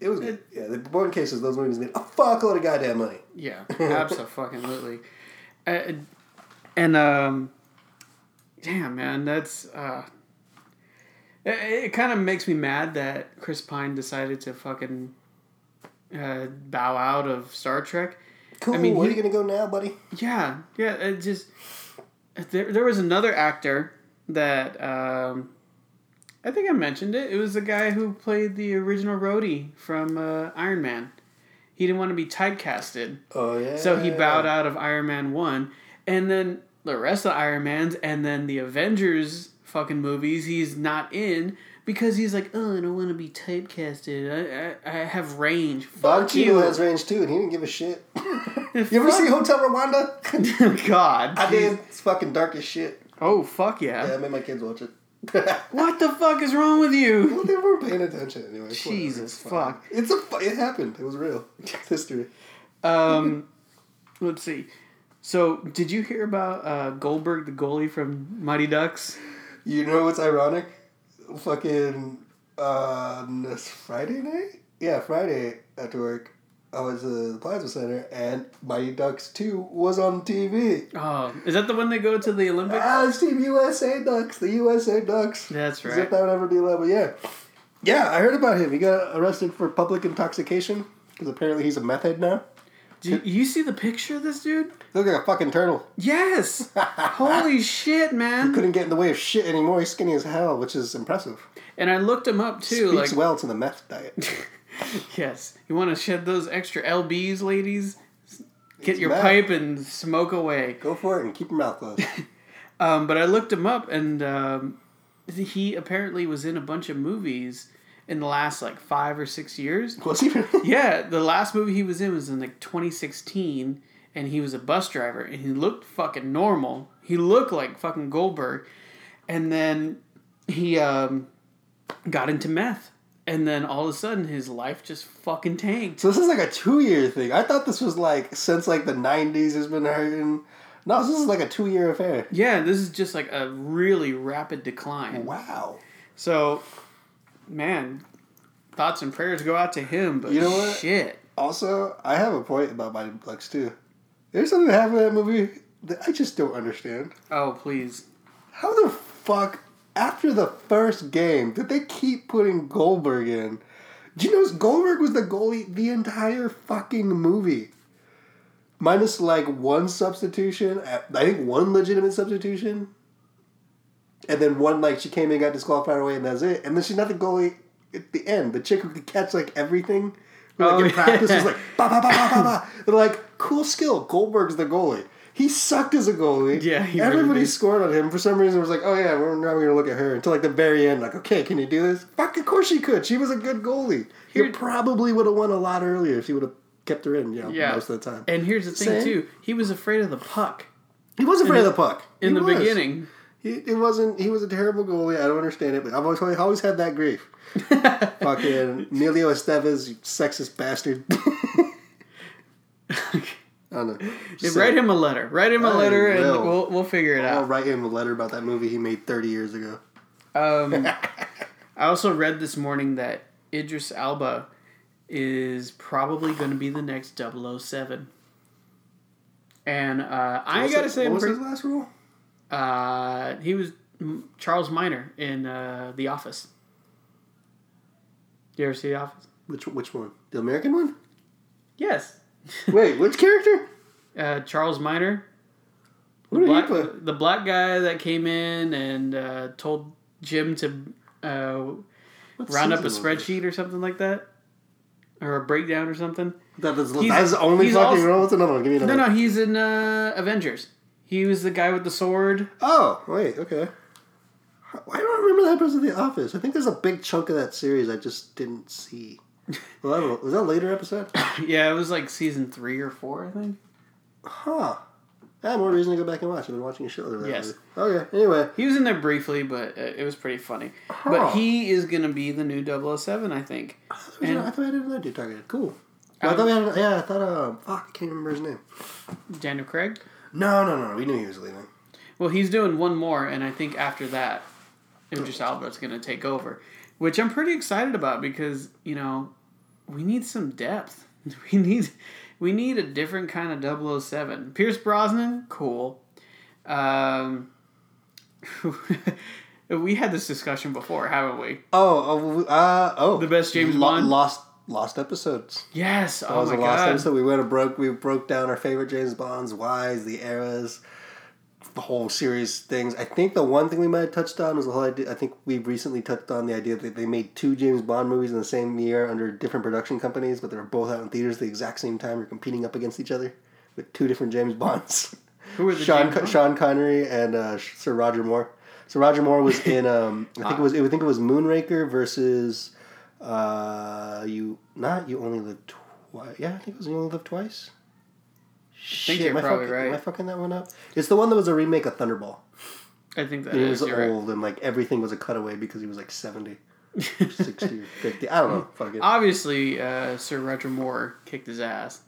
it was good. Yeah, the point in case is those movies made a fuckload of goddamn money. yeah, [laughs] absolutely. Uh, and um, damn man, that's uh, it, it kind of makes me mad that Chris Pine decided to fucking uh, bow out of Star Trek. Cool. mean, where he- are you gonna go now, buddy? Yeah, yeah. It just there. There was another actor that um, I think I mentioned it. It was the guy who played the original Rhodey from uh, Iron Man. He didn't want to be typecasted, Oh yeah. so he bowed out of Iron Man one, and then the rest of the Iron Mans, and then the Avengers fucking movies. He's not in. Because he's like, oh, I don't want to be typecasted. I, I, I have range. Fuck Cheadle has range too, and he didn't give a shit. [laughs] you ever see Hotel Rwanda? [laughs] God. I did. It's fucking dark as shit. Oh fuck yeah. Yeah, I made my kids watch it. [laughs] What the fuck is wrong with you? well, they weren't paying attention anyway. Jesus it's fuck. It's a. It happened. It was real. It's history. Um, let's see. So, did you hear about uh, Goldberg, the goalie from Mighty Ducks? You know what's ironic? Fucking uh, this Friday night. Yeah, Friday after work. I was at the Plaza Center, and Mighty Ducks Two was on TV. Oh, is that the one they go to the Olympics? Ah, it's Team USA Ducks. The USA Ducks. That's As if right. that would ever be level. Yeah. Yeah, I heard about him. He got arrested for public intoxication because apparently he's a meth head now. Do you, see the picture of this dude? He looked like a fucking turtle. Yes. [laughs] Holy shit, man! He couldn't get in the way of shit anymore. He's skinny as hell, which is impressive. And I looked him up too. Speaks like, well to the meth diet. [laughs] yes, you want to shed those extra lbs, ladies? Get It's your meth. pipe and smoke away. Go for it and keep your mouth closed. [laughs] Um, but I looked him up, and um, he apparently was in a bunch of movies in the last like five or six years. What's he? [laughs] Yeah, the last movie he was in was in like 2016, and he was a bus driver, and he looked fucking normal. He looked like fucking Goldberg, and then he um, got into meth, and then all of a sudden his life just fucking tanked. So this is like a two year thing. I thought this was like since like the nineties has been hurting. No, this is like a two year affair. Yeah, this is just like a really rapid decline. Wow. So, man, thoughts and prayers go out to him. But You know what? Shit. Also, I have a point about Mighty Ducks too. There's something that happened in that movie that I just don't understand. Oh please. How the fuck after the first game did they keep putting Goldberg in? Do you know Goldberg was the goalie the entire fucking movie? Minus like one substitution, I think one legitimate substitution. And then one like she came in, got disqualified away, and that's it. And then she's not the goalie at the end. The chick who could catch like everything. Like Oh, in practice yeah. was like ba ba ba ba ba ba. [laughs] They're like cool skill. Goldberg's the goalie. He sucked as a goalie. Yeah, he really everybody did. scored on him. For some reason, it was like, oh yeah, we're not going to look at her until like the very end. Like, okay, can you do this? Fuck, of course she could. She was a good goalie. Here- you probably would have won a lot earlier if you would have kept her in. You know, Yeah. most of the time. And here's the thing Same. too. He was afraid of the puck He was afraid of the puck in He the was. beginning. He, it wasn't. He was a terrible goalie. I don't understand it, but I've always always had that grief. [laughs] Fucking Emilio Estevez, you sexist bastard. [laughs] I don't know. Write him a letter. Write him a I letter, and we'll we'll figure it out. I'll write him a letter about that movie he made 30 years ago. Um, [laughs] I also read this morning that Idris Elba is probably going to be the next 007. And uh, I gotta say, what I'm was pretty, his last role? Uh, he was Charles Miner in uh, The Office. You ever see The Office? Which which one? The American one? Yes. [laughs] Wait, which character? Uh, Charles Miner. Who did he black, play? the black guy that came in and uh, told Jim to uh, round up a season was this? spreadsheet or something like that, or a breakdown or something. That is, that's the only fucking also- role. What's another one? Give me another. No, one. no, he's in uh, Avengers. He was the guy with the sword. Oh, wait, okay. Why don't I remember that episode of The Office? I think there's a big chunk of that series I just didn't see. Well, I. Was that a later episode? [coughs] yeah, it was like season three or four, I think. Huh. I have more reason to go back and watch. I've been watching a shitload of that. Yes. movie. Okay, anyway. He was in there briefly, but uh, it was pretty funny. Huh. But he is gonna be the new 007, I think. And- I thought I didn't know Dude Target. Cool. I Um, thought we had, yeah, I thought, um, fuck, I can't remember his name. Daniel Craig. No, no, no, we knew he was leaving. Well, he's doing one more, and I think after that, Idris Elba's going to take over, which I'm pretty excited about because you know we need some depth. [laughs] We need we need a different kind of 007. Pierce Brosnan, cool. Um, [laughs] we had this discussion before, haven't we? Oh, oh, uh, oh. The best James Lo- Bond? Lost, lost episodes. Yes. That Oh was my a lost god. episode. We went and broke. We broke down our favorite James Bonds, whys, the eras, the whole series things. I think the one thing we might have touched on was the whole idea. I think we recently touched on the idea that they made two James Bond movies in the same year under different production companies, but they were both out in theaters the exact same time. They're competing up against each other with two different James Bonds. Who were the Sean Bond? Sean Connery and uh, Sir Roger Moore. So Roger Moore was in. Um, I think it [laughs] was. I think it was Moonraker versus. Uh, you not you only live twice. Yeah, I think it was you only live twice. Shit, you're am I probably fucking, right. Am I fucking that one up? It's the one that was a remake of Thunderball. I think that And he was You're right. old and like everything was a cutaway because he was like 70, 60, or [laughs] 50. I don't know. Fuck it. Obviously, uh, Sir Roger Moore kicked his ass.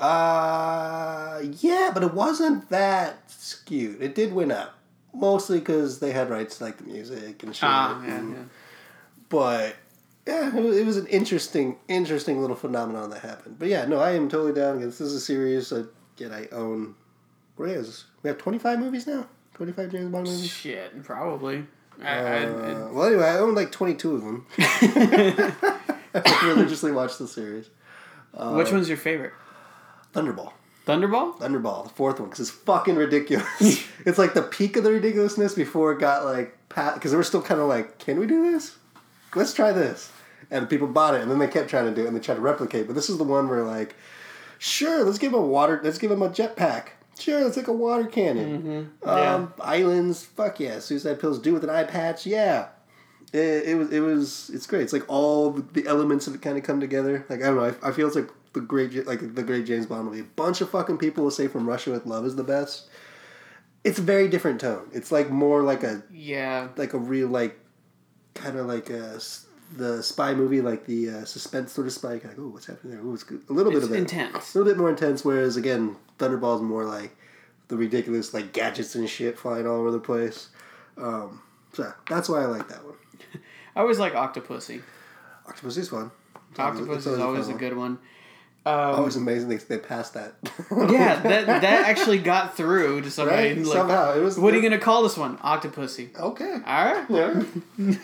Uh, yeah, but it wasn't that skewed. It did win up. Mostly because they had rights to like the music and shit. Ah, yeah, and- yeah. But yeah, it was, an interesting, interesting little phenomenon that happened. But yeah, no, I am totally down. This is a series. that yet I own. What is we have twenty five movies now? Twenty five James Bond movies. Shit, probably. I, I, Uh, well, anyway, I own like twenty two of them. [laughs] [laughs] I religiously watched the series. Uh, Which one's your favorite? Thunderball. Thunderball? Thunderball, the fourth one, because it's fucking ridiculous. [laughs] it's like the peak of the ridiculousness before it got like pat because they were still kind of like, can we do this? Let's try this. And people bought it, and then they kept trying to do it, and they tried to replicate. But this is the one where like, sure, let's give him a water, let's give him a jetpack. Sure, let's take a water cannon. Yeah. Um, Islands, fuck yeah. Suicide pills, do with an eye patch, yeah. It, it was it was it's great. It's like all the elements of it kind of come together. Like I don't know. I, I feel it's like the great like the great James Bond movie. A bunch of fucking people will say from Russia with Love is the best. It's a very different tone. It's like more like a Yeah. like a real like kind of like a the spy movie like the uh, suspense sort of spy kind of oh what's happening there oh it's good. a little bit It's of that intense. a little bit more intense. Whereas again, Thunderball's more like the ridiculous like gadgets and shit flying all over the place. Um, so that's why I like that one. [laughs] I always like Octopussy. Octopus is fun. Octopus is always fun a good one. Oh, Um, it's amazing they, they passed that. yeah, [laughs] that that actually got through to somebody. right? Like, Somehow it was. what are you gonna call this one? Octopussy. Okay. All right. Yeah.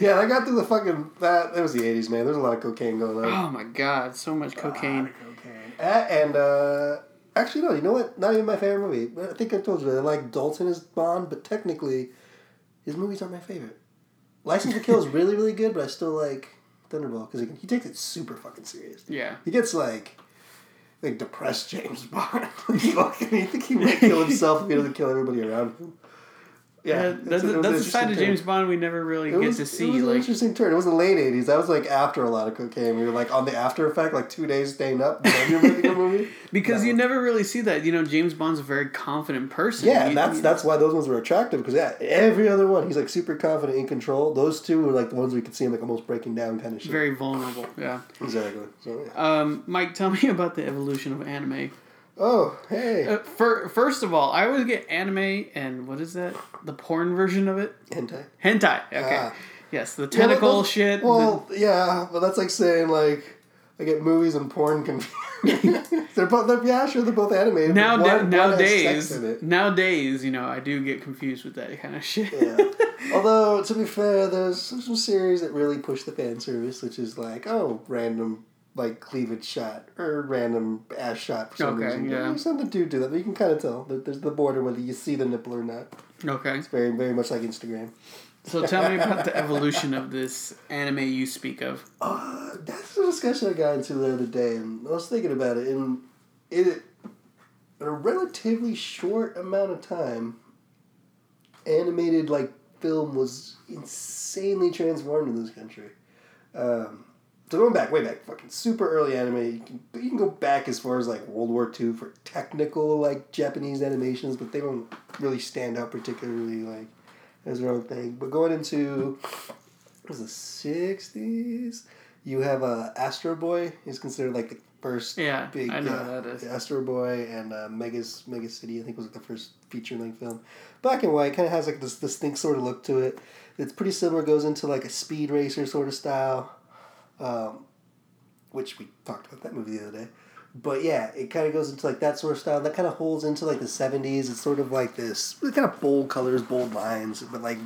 yeah, I got through the fucking that. It was the '80s, man. There's a lot of cocaine going on. Oh my god, so much cocaine. cocaine. Uh, and uh, actually, no. You know what? Not even my favorite movie. I think I told you I like Dalton as Bond, but technically, his movies aren't my favorite. License to Kill is really, really good, but I still like Thunderball because he, he takes it super fucking serious. Yeah. He gets like. Like depressed James Bond. [laughs] you think he might kill himself if he doesn't kill everybody around him? Yeah, it's- that's, it was that's the side of James turn. Bond we never really It get was, to it see. was an Like, interesting turn. It was the late eighties. That was like after a lot of cocaine. We were like on the after effect, like two days staying up. Then you're [laughs] movie. because you never really see that. You know, James Bond's a very confident person. Yeah, You- and that's you- that's why those ones were attractive because yeah, every other one he's like super confident in control. Those two were like the ones we could see him like almost breaking down kind of shit. very vulnerable. Yeah. exactly. So yeah. Um, Mike, tell me [laughs] about the evolution of anime. Oh, hey. Uh, for, first of all, I always get anime and what is that? The porn version of it? Hentai. Hentai. Okay. Ah. Yes, the Yeah, tentacle but- shit. Well, yeah, but that's like saying like I get movies and porn confused. [laughs] they're both they're, yeah, sure they're both animated. now, but one- one has nowadays, sex in it. nowadays, you know, I do get confused with that kind of shit. Yeah. [laughs] Although to be fair, there's some series that really push the fan service, which is like oh random like cleavage shot or random ass shot for some Okay, reason. yeah. There's something to do that, but you can kind of tell that there's the border whether you see the nipple or not. okay. It's very very much like Instagram. So tell me about the evolution of this anime you speak of. [laughs] Uh, that's the discussion I got into the other day, and I was thinking about it. And it, in a relatively short amount of time, animated like film was insanely transformed in this country. Um, going back, way back, fucking super early anime. You can, you can go back as far as like World War II for technical like Japanese animations, but they don't really stand out particularly like as their own thing. But going into what was the sixties, you have uh, Astro Boy. He's considered like the first Yeah, big. I know yeah, that is. Astro Boy and uh, Megas Mega City. I think was like the first feature length film. Black and white, kind of has like this distinct sort of look to it. It's pretty similar. Goes into like a speed racer sort of style, um, which we talked about that movie the other day. But yeah, it kind of goes into like that sort of style. That kind of holds into like the seventies. It's sort of like this kind of bold colors, bold lines, but like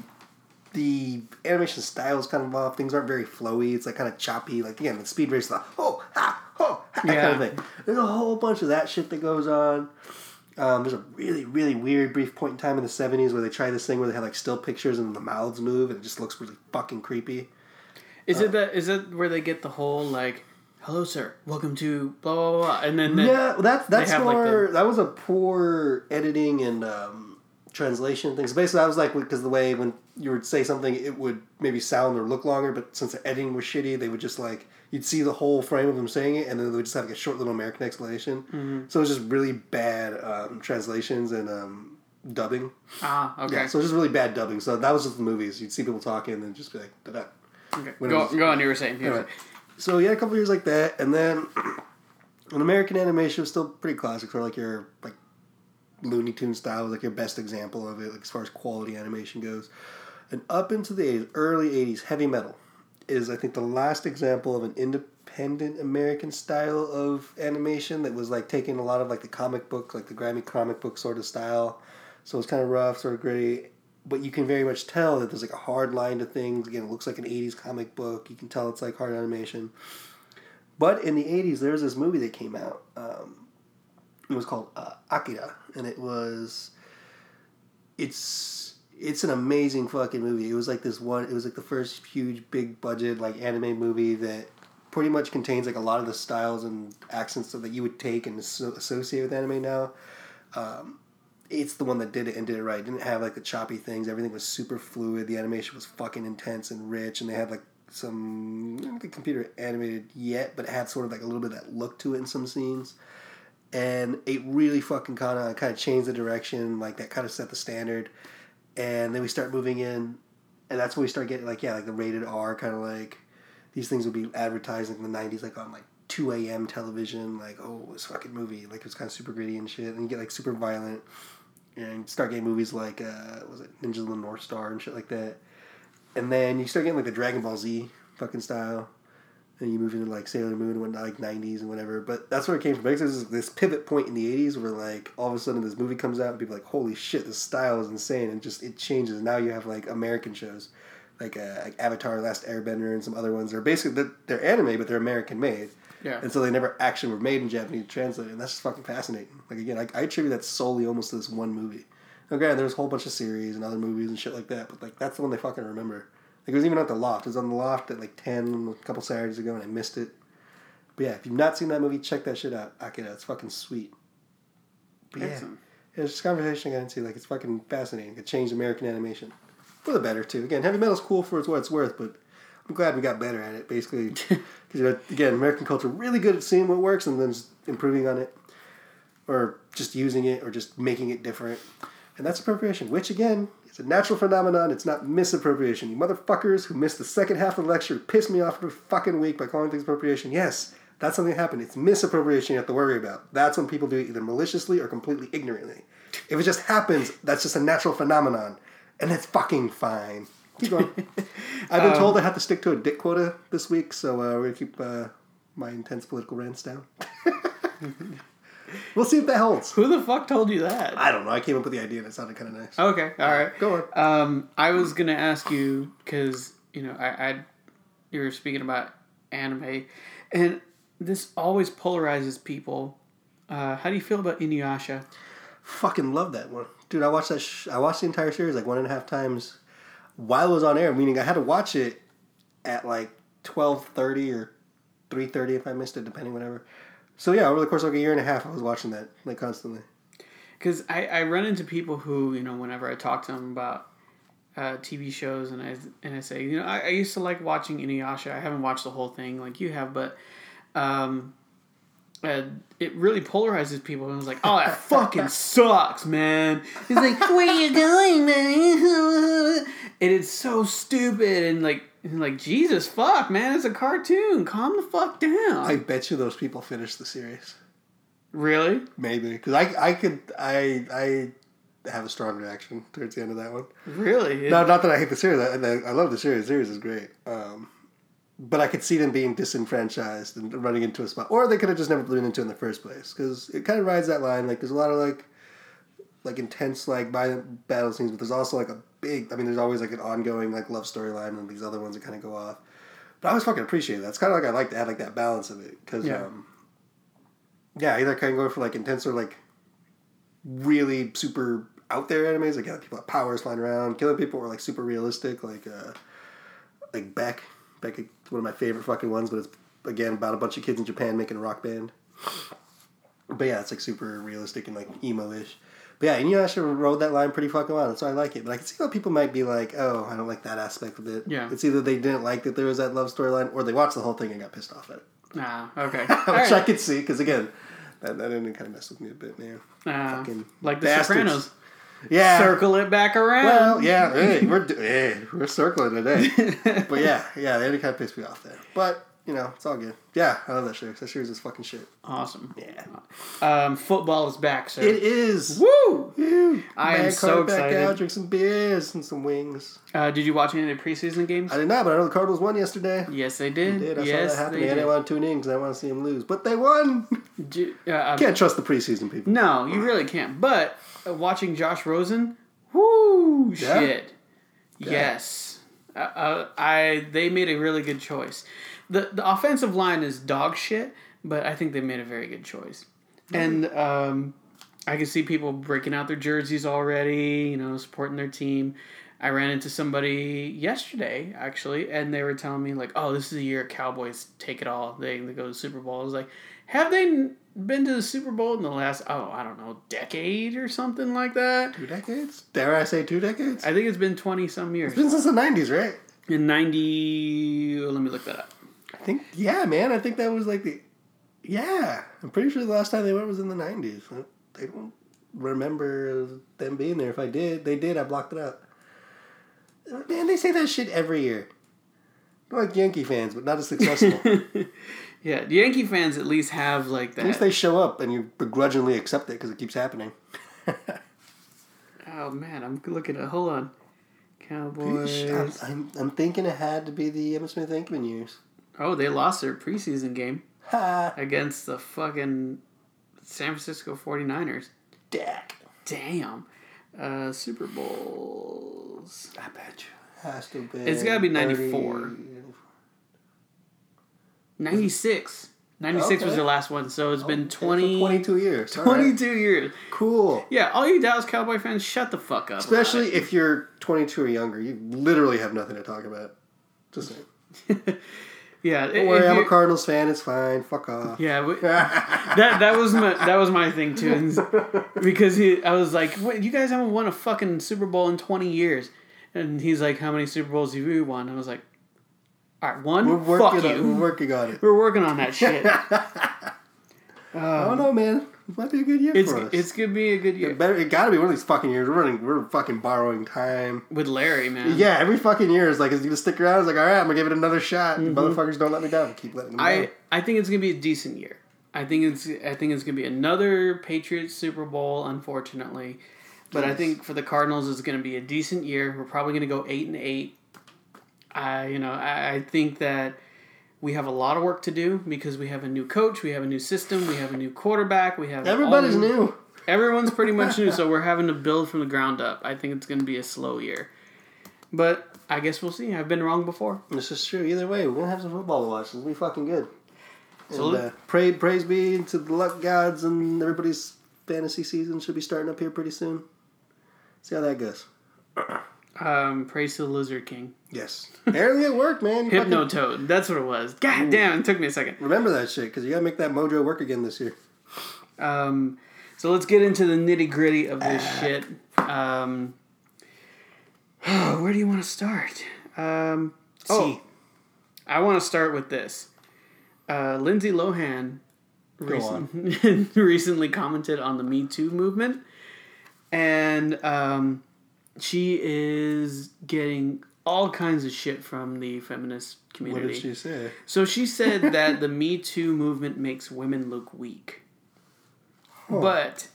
the animation style is kind of off. Things aren't very flowy. It's like kind of choppy. Like again, the speed race, the oh ha oh ha, that kind of thing. There's a whole bunch of that shit that goes on. Um, there's a really really weird brief point in time in the '70s where they try this thing where they have like still pictures and the mouths move and it just looks really fucking creepy. Is Uh, it that? Is it where they get the whole like, "Hello, sir. Welcome to blah blah blah,", blah," and then the, yeah, that's that's have, like, more. that was a poor editing and um, translation thing. So basically, I was like, because the way when you would say something, it would maybe sound or look longer, but since the editing was shitty, they would just like you'd see the whole frame of them saying it, and then they would just have like a short little American explanation. Mm-hmm. So it was just really bad um, translations and um, dubbing. ah okay. Yeah, so it was just really bad dubbing. So that was just the movies. You'd see people talking and then just be like, da da okay. when Go, was- go on. You were saying. You were Anyway, so yeah, a couple years like that, and then [clears throat] an American animation was still pretty classic for like your like Looney Tune style was like your best example of it, like as far as quality animation goes. And up into the 80s, early '80s, heavy metal is I think the last example of an independent American style of animation that was like taking a lot of like the comic book, like the Grammy comic book sort of style. So it's kind of rough, sort of gritty, but you can very much tell that there's like a hard line to things. Again, it looks like an '80s comic book. You can tell it's like hard animation. But in the '80s, there was this movie that came out. Um, it was called uh, Akira, and it was. It's it's an amazing fucking movie. It was like this one. It was like the first huge big budget like anime movie that pretty much contains like a lot of the styles and accents that you would take and associate with anime now. Um, it's the one that did it and did it right. It didn't have like the choppy things. Everything was super fluid. The animation was fucking intense and rich, and they had like some I don't think computer animated yet, but it had sort of like a little bit of that look to it in some scenes. And it really fucking kind of kind of changed the direction. Like that kind of set the standard. And then we start moving in, and that's when we start getting like yeah, like the rated R kind of like these things would be advertised in the '90s, like on like 2 a.m. television, like oh this fucking movie, like it was kind of super gritty and shit, and you get like super violent, and start getting movies like uh, was it Ninja of the North Star and shit like that, and then you start getting like the Dragon Ball Z fucking style, and you move into like Sailor Moon and whatnot, like '90s and whatever. But that's where it came from. Because there's this pivot point in the '80s where like all of a sudden this movie comes out and people like holy shit, this style is insane, and just it changes. Now you have like American shows. Like, uh, like Avatar, Last Airbender, and some other ones. They're basically they're, they're anime, but they're American made. Yeah. And so they never actually were made in Japanese translated, and that's just fucking fascinating. Like again, I, I attribute that solely almost to this one movie. Now, granted, there's a whole bunch of series and other movies and shit like that, but like that's the one they fucking remember. Like it was even at the loft. It was on the loft at like ten a couple Saturdays ago, and I missed it. But yeah, if you've not seen that movie, check that shit out. Akira, it's fucking sweet. But yeah, Excellent. yeah, it's just a conversation I got into. Like it's fucking fascinating. It changed American animation for the better too. Again, heavy metal's cool for what it's worth, but I'm glad we got better at it. Basically, [laughs] because you know, again, American culture really good at seeing what works and then just improving on it, or just using it, or just making it different. And that's appropriation, which again is a natural phenomenon. It's not misappropriation. You motherfuckers who missed the second half of the lecture pissed me off every fucking week by calling things appropriation. Yes, That's something that happened. It's misappropriation you have to worry about. That's when people do it either maliciously or completely ignorantly. If it just happens, that's just a natural phenomenon, and it's fucking fine. Keep going. [laughs] I've been told I have to stick to a dick quota this week, so uh, we're gonna keep uh, my intense political rants down. [laughs] we'll see if that holds. Who the fuck told you that? I don't know. I came up with the idea, and it sounded kind of nice. Okay, all right. Go on. Um, I was gonna ask you because you know I, I, you were speaking about anime, and this always polarizes people. Uh, how do you feel about Inuyasha? Fucking love that one, dude. I watched that. Sh- I watched the entire series like one and a half times while it was on air. Meaning I had to watch it at like twelve thirty or three thirty if I missed it, depending whatever. So yeah, over the course of like a year and a half, I was watching that like constantly. Because I, I run into people who you know whenever I talk to them about uh, TV shows and I and I say you know I, I used to like watching Inuyasha. I haven't watched the whole thing like you have, but um, uh, it really polarizes people. And it's like, oh, that fucking sucks, man. He's like, where are you going, man? [laughs] and it's so stupid and like and like Jesus fuck, man. It's a cartoon. Calm the fuck down. I bet you those people finished the series. really? Maybe because I I could I I have a strong reaction towards the end of that one. Really? No, not that I hate the series. I, I love the series. The series is great. Um, but I could see them being disenfranchised and running into a spot, or they could have just never been into in the first place. Because it kind of rides that line. Like there's a lot of like, like intense like violent battle scenes, but there's also like a big. I mean, there's always like an ongoing like love storyline, and these other ones that kind of go off. But I always fucking appreciate that. It's kind of like I like to add like that balance of it because Yeah. um, yeah, either kind of going for like intense or like really super out there animes, like yeah, people have powers flying around, killing people, or like super realistic, like uh, like Beck. Is one of my favorite fucking ones, but it's again about a bunch of kids in Japan making a rock band. But yeah, it's like super realistic and like emo-ish. But yeah, Inuyasha rode that line pretty fucking well, and so I like it. But I can see how people might be like, "Oh, I don't like that aspect of it." Yeah. it's either they didn't like that there was that love storyline, or they watched the whole thing and got pissed off at it, Ah, okay. [laughs] which All I could see because again, that that ended kind of messed with me a bit, man. Ah, fucking like the bastards. Sopranos. Yeah, Circle it back around. Well, yeah, hey, [laughs] we're hey, we're circling today. [laughs] but yeah, yeah, they kind of pissed me off there. But you know, it's all good. Yeah, I love that series. That series is fucking shit. Awesome. Yeah, Um, football is back, sir. it is. Woo! Woo. I am so card back excited. out, drink some beers and some wings. Uh, did you watch any of the preseason games? I did not, but I know the Cardinals won yesterday. yes, they did. They did. I yes, saw that happening. they I didn't want to tune in because I want to see them lose, but they won. Ju- uh, um, Can't trust the preseason people. no, you really can't. But watching Josh Rosen, whoo, Yeah? shit. Yes. Uh, uh, I they made a really good choice. The the offensive line is dog shit, but I think they made a very good choice. And um, I can see people breaking out their jerseys already, you know, supporting their team. I ran into somebody yesterday actually, and they were telling me like, "Oh, this is the year Cowboys take it all. They they go to the Super Bowl." I was like, "Have they been to the Super Bowl in the last oh I don't know decade or something like that?" Two decades? Dare I say two decades? I think it's been twenty some years. It's been since the '90s, right? In ninety, let me look that up. I think. Yeah, man. I think that was like the. Yeah, I'm pretty sure the last time they went was in the '90s. They don't remember them being there. If I did, they did. I blocked it out. Man, they say that shit every year. They're like Yankee fans, but not as successful. [laughs] Yeah, the Yankee fans at least have like that. At least they show up and you begrudgingly accept it because it keeps happening. [laughs] oh man, I'm looking at. Hold on, Cowboys. I'm, I'm, I'm thinking it had to be the Emmitt Smith Aikman years. Oh, they lost their preseason game Ha! against the fucking San Francisco 49ers. Dak. Damn. Uh, Super Bowls. I bet you. Has to be. It's gotta be 94. 96. 96 was the last one, so it's oh, been Okay, so 22 years. [laughs] All right. 22 years. Cool. Yeah, all you Dallas Cowboy fans, shut the fuck up. Especially if you're 22 or younger, you literally have nothing to talk about. Just saying. [laughs] yeah, Don't worry, I'm a Cardinals fan. It's fine. Fuck off. Yeah, we- [laughs] that that was my that was my thing too, because he I was like, "What? You guys haven't won a fucking Super Bowl in twenty years," and he's like, "How many Super Bowls have you won?" I was like, "All right, one. We're Fuck working. On, you. we're working on it. We're working on that shit." [laughs] I don't know, man. This might be a good year It's for us. it's gonna be a good year it better. It got to be one of these fucking years. We're running. We're fucking borrowing time. with Larry, man. Yeah, every fucking year is like, is he gonna stick around? It's like, all right, I'm gonna give it another shot. Mm-hmm. Motherfuckers don't let me down. Keep letting them I down. I think it's gonna be a decent year. I think it's I think it's gonna be another Patriots Super Bowl, unfortunately. But I think for the Cardinals, it's gonna be a decent year. We're probably gonna go eight and eight. I you know I, I think that we have a lot of work to do because we have a new coach, we have a new system, we have a new quarterback, we have Everybody's new- new. Everyone's pretty much new, [laughs] so we're having to build from the ground up. I think it's gonna be a slow year, but I guess we'll see. I've been wrong before. This is true. Either way, we're gonna have some football to watch. It's gonna be fucking good. So uh, pray, praise be to the luck gods, and everybody's fantasy season should be starting up here pretty soon. See how that goes. [clears throat] Um, praise to the Lizard King. Yes, early at work, man. You fucking- Hypnotoad. That's what it was. God damn, it took me a second. Remember that shit, because you gotta make that mojo work again this year. Um, so let's get into the nitty gritty of this shit. Um, [sighs] where do you want to start? Um, oh, I want to start with this. Uh, Lindsay Lohan recent, [laughs] recently commented on the Me Too movement, and um, she is getting all kinds of shit from the feminist community. What did she say? So she said that the Me Too movement makes women look weak. But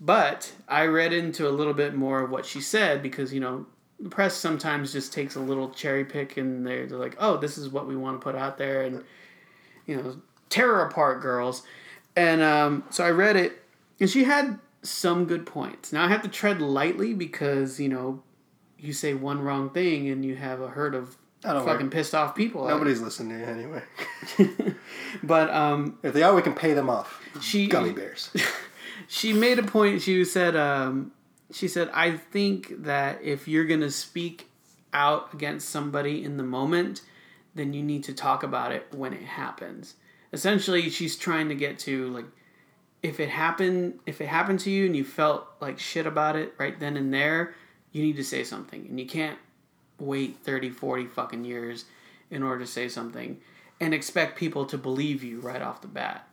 but I read into a little bit more of what she said because, you know, the press sometimes just takes a little cherry pick and they're, they're like, oh, this is what we want to put out there and you know, tear apart, girls. And um, so I read it and she had some good points. Now I have to tread lightly because, you know, you say one wrong thing and you have a herd of fucking worry. pissed off people. Nobody's listening to anyway. [laughs] But um, If they are, we can pay them off. she Gummy bears. [laughs] she made a point. She said, um, she said, I think that if you're gonna speak out against somebody in the moment, then you need to talk about it when it happens. Essentially, she's trying to get to like, if it happened, if it happened to you and you felt like shit about it right then and there, you need to say something, and you can't wait 30, 40 fucking years in order to say something and expect people to believe you right off the bat.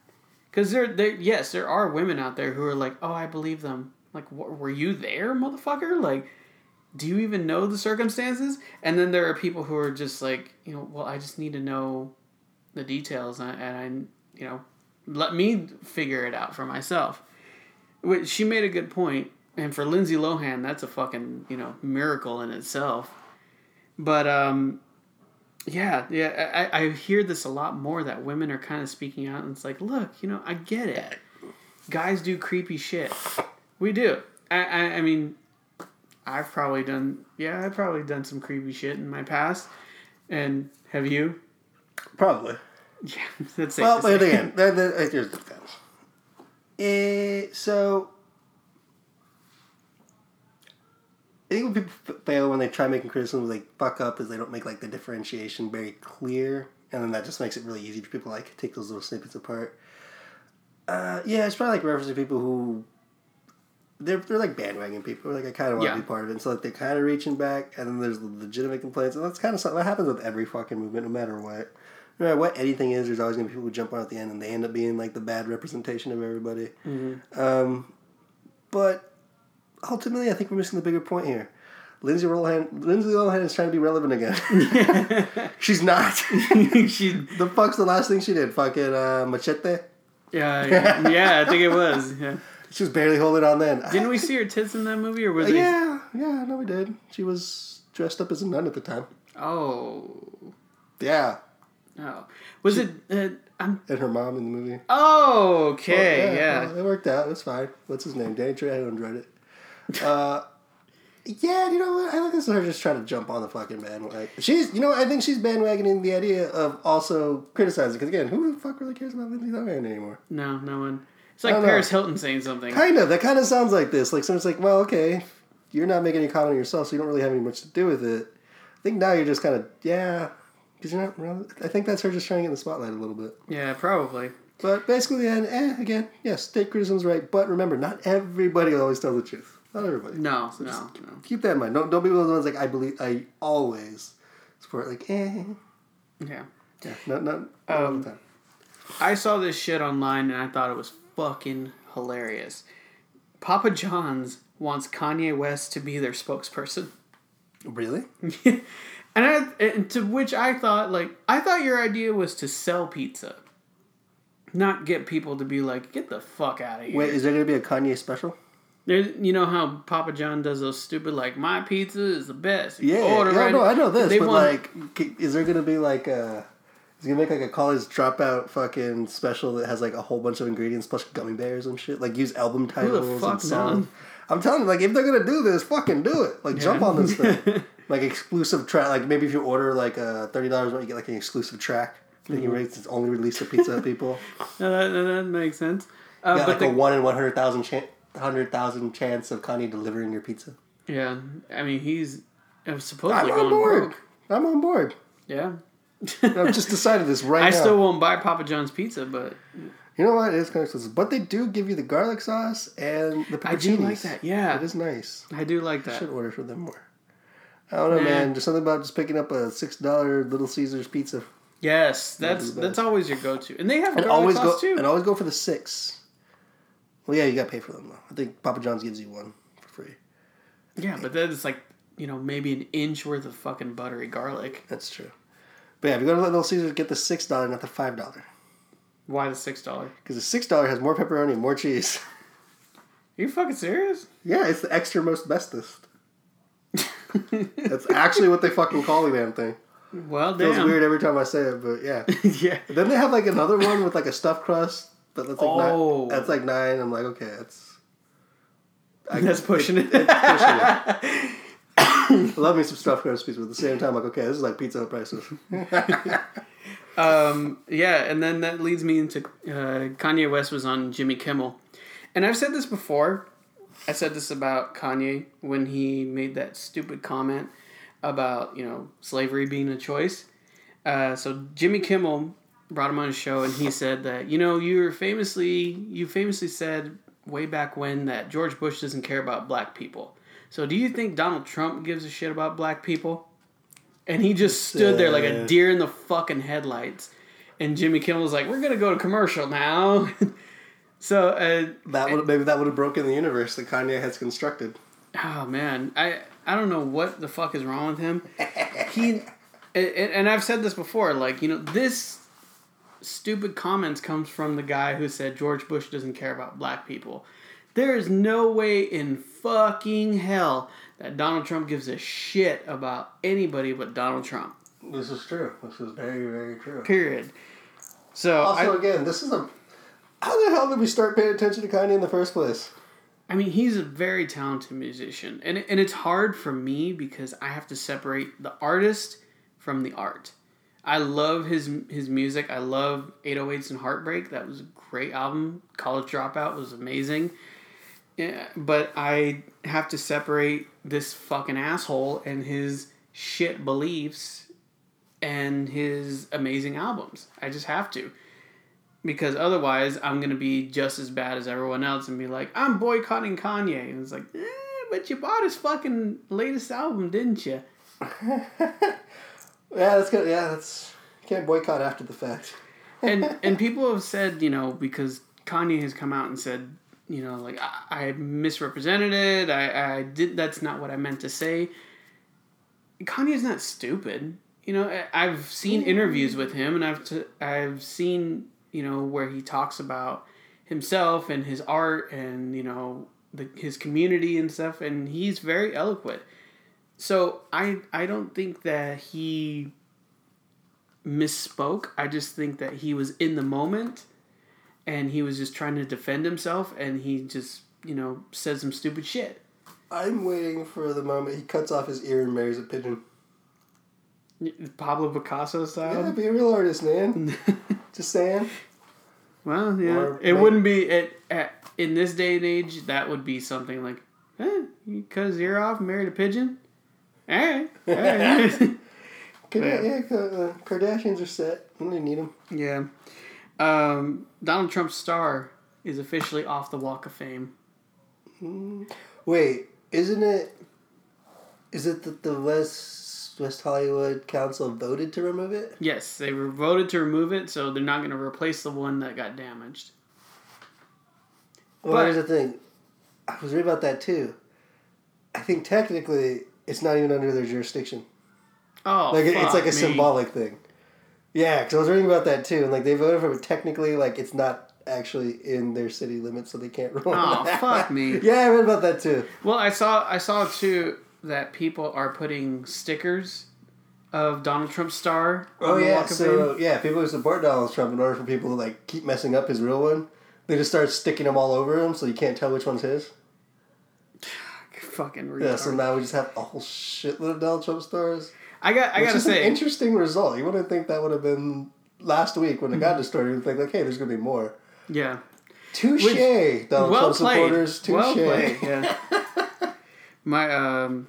Because there, there, yes, there are women out there who are like, "Oh, I believe them." Like, were you there, motherfucker? Like, do you even know the circumstances? And then there are people who are just like, you know, well, I just need to know the details, and I, and I you know, let me figure it out for myself. Which she made a good point, and for Lindsay Lohan, that's a fucking you know miracle in itself. But um, yeah, yeah, I, I hear this a lot more that women are kind of speaking out, and it's like, look, you know, I get it. Guys do creepy shit. We do. I, I, I mean, I've probably done, yeah, I've probably done some creepy shit in my past. And have you? Probably. [laughs] Yeah, that's safe Well, to but again, [laughs] that, that, here's the thing. Eh, so, I think when people fail when they try making criticisms, they fuck up is they don't make like the differentiation very clear, and then that just makes it really easy for people to, like take those little snippets apart. Uh, yeah, it's probably like referencing people who they're they're like bandwagon people. Like I kind of want to Yeah. be part of it, and so like they're kind of reaching back, and then there's legitimate complaints, and that's kind of something that happens with every fucking movement, no matter what. No matter what anything is, there's always gonna be people who jump on at the end, and they end up being like the bad representation of everybody. Um, but ultimately, I think we're missing the bigger point here. Lindsay Lohan, Lindsay Lohan is trying to be relevant again. [laughs] [laughs] She's not. [laughs] she, the fuck's the last thing she did? Fucking uh, machete. yeah, yeah, yeah, I think it was. Yeah. She was barely holding on then. Didn't we see her tits in that movie, or was it? Yeah, yeah, no, we did. She was dressed up as a nun at the time. Oh, Yeah, no. Was it? Uh, I'm. and her mom in the movie. Oh, okay, Well, yeah. well, it worked out. It was fine. What's his name? Danny Trejo enjoyed it. Uh, [laughs] yeah, you know what? I think this is her just trying to jump on the fucking bandwagon. She's, you know. I think she's bandwagoning the idea of also criticizing. Because again, who the fuck really cares about Lindsay Lohan anymore? No, no one. It's like don't know. Paris Hilton saying something. Kind of. That kind of sounds like this. Like someone's like, well, okay, you're not making any comment on yourself, so you don't really have any much to do with it. I think now you're just kind of yeah, because you're not. Really, I think that's her just trying to get in the spotlight a little bit. Yeah, probably. But basically, and eh, again, yes, take criticism's right. But remember, not everybody always tell the truth. Not everybody. No, no, no. Keep that in mind. Don't don't be one of the ones like I believe I always support. Like eh, Yeah. yeah, not not, not all Um, the time. I saw this shit online and I thought it was fucking hilarious. Papa John's wants Kanye West to be their spokesperson. Really? [laughs] and, I, and to which I thought, like, I thought your idea was to sell pizza, not get people to be like, get the fuck out of here. Wait, is there gonna be a Kanye special? There, you know how Papa John does those stupid like my pizza is the best. You Yeah, order yeah, right- no, I know this, They but want- like, is there gonna be like a? Is gonna make like a college dropout fucking special that has like a whole bunch of ingredients plus gummy bears and shit? Like use album titles and songs. I'm telling you, like if they're gonna do this, fucking do it. Like jump on this thing. [laughs] like exclusive track. Like maybe if you order like a thirty dollars, you get like an exclusive track. Mm-hmm. you rate it's only released to Pizza people. [laughs] No, that, that, makes sense. Uh, got but like the, a one in one hundred thousand chance. Hundred thousand chance of Kanye delivering your pizza. yeah, I mean he's uh, supposedly I'm on going board. broke. I'm on board. Yeah. I've just [laughs] decided this right I now. still won't buy Papa John's pizza, but You know what? It is kind of expensive, but they do give you the garlic sauce and the I do like that. Yeah, It is nice. I do like I that. should order for them more. I don't know, Nah. man. There's something about just picking up a six dollar Little Caesars pizza Yes, that's that's always your go-to, and they have and always sauce go too. and always go for the six. Well, yeah, you got to pay for them though. I think Papa John's gives you one for free. Yeah, but then it's like you know maybe an inch worth of fucking buttery garlic. That's true. But yeah, if you go to Little Caesars, get the six dollar, not the five dollar, Why the six dollar? because the six dollar has more pepperoni and more cheese. Are you fucking serious? yeah, it's the extra most bestest. [laughs] That's actually what they fucking call the damn thing. Well, damn. Feels weird every time I say it, but yeah. [laughs] yeah. Then they have like another one with like a stuffed crust, but that's like Oh. nine. That's like nine. I'm like, okay, that's. I, [laughs] That's pushing it. it's pushing it. I love me some stuffed crust pizza, but at the same time, like, okay, this is like pizza Hut prices. Um, yeah, and then that leads me into uh, Kanye West was on Jimmy Kimmel, and I've said this before. I said this about Kanye when he made that stupid comment about you know slavery being a choice. Uh, so Jimmy Kimmel brought him on his show, and he said that you know you were famously you famously said way back when that George Bush doesn't care about black people. So do you think Donald Trump gives a shit about black people? And he just stood there like a Uh. deer in the fucking headlights. And Jimmy Kimmel was like, "We're gonna go to commercial now." [laughs] so, uh, that would maybe that would have broken the universe that Kanye has constructed. oh man, I I don't know what the fuck is wrong with him. He and, and I've said this before, like you know this stupid comments comes from the guy who said George Bush doesn't care about black people. There is no way in fucking hell that Donald Trump gives a shit about anybody but Donald Trump. This is true. This is very very true. Period. So Also, I, again, this is a. How the hell did we start paying attention to Kanye in the first place? I mean, he's a very talented musician, and and it's hard for me because I have to separate the artist from the art. I love his his music. I love 808s and Heartbreak. That was a great album. College Dropout was amazing. Yeah, but I have to separate this fucking asshole and his shit beliefs and his amazing albums. I just have to. Because otherwise, I'm going to be just as bad as everyone else and be like, I'm boycotting Kanye. And it's like, eh, but you bought his fucking latest album, didn't you? [laughs] Yeah, that's good. Yeah, that's you can't boycott after the fact. [laughs] and and people have said you know because Kanye has come out and said you know like I, I misrepresented it I, I did that's not what I meant to say Kanye's not stupid you know I- I've seen interviews with him and I've t- I've seen you know where he talks about himself and his art and you know the, his community and stuff and he's very eloquent so I I don't think that he misspoke. I just think that he was in the moment and he was just trying to defend himself and he just, you know, said some stupid shit. I'm waiting for the moment he cuts off his ear and marries a pigeon. Pablo Picasso style. Yeah, be a real artist, man. [laughs] Just saying. well, yeah. Or it wouldn't be it at, in this day and age that would be something like, eh, you cut his ear off, married a pigeon? All right. All right. [laughs] Yeah. yeah, uh, Kardashians are set. Don't need them. yeah. Um, Donald Trump's star is officially off the Walk of Fame. Wait, isn't it? Is it that the West West Hollywood Council voted to remove it? Yes, they were voted to remove it, so they're not going to replace the one that got damaged. Well, But- here's the thing. I was reading about that too. I think technically it's not even under their jurisdiction. Oh, Like it- it's like a me. symbolic thing. Yeah, because I was reading about that too, and like they voted for it. Technically, like it's not actually in their city limits, so they can't [laughs] rule. Oh, fuck me. [laughs] Yeah, I read about that too. Well, I saw I saw too that people are putting stickers of Donald Trump's star on Oh the yeah, Walk so Fame. yeah, people who support Donald Trump, in order for people to like keep messing up his real one, they just start sticking them all over him, so you can't tell which one's his. [sighs] Fucking retard. Yeah, so now we just have a whole shitload of Donald Trump stars. I got I Which gotta is an say interesting result. You wouldn't think that would have been last week when it Mm-hmm. got destroyed. You'd think like, hey, there's gonna be more. yeah. Touche, Donald well Trump played. supporters. Touche. Well played. Yeah. [laughs] My um,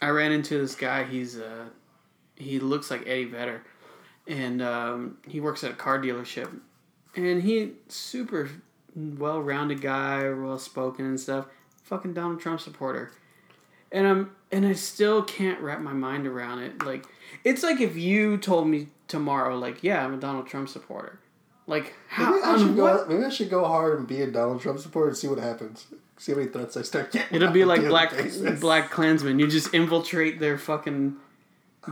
I ran into this guy. He's uh, he looks like Eddie Vedder, and um, he works at a car dealership, and he super well rounded guy, well spoken and stuff. Fucking Donald Trump supporter, and I'm and I still can't wrap my mind around it. Like it's like if you told me tomorrow, like yeah, I'm a Donald Trump supporter. Like how Maybe I should what go. Maybe I should go hard and be a Donald Trump supporter and see what happens. See how many threats I start getting. It'll be like black basis. black Klansmen. You just infiltrate their fucking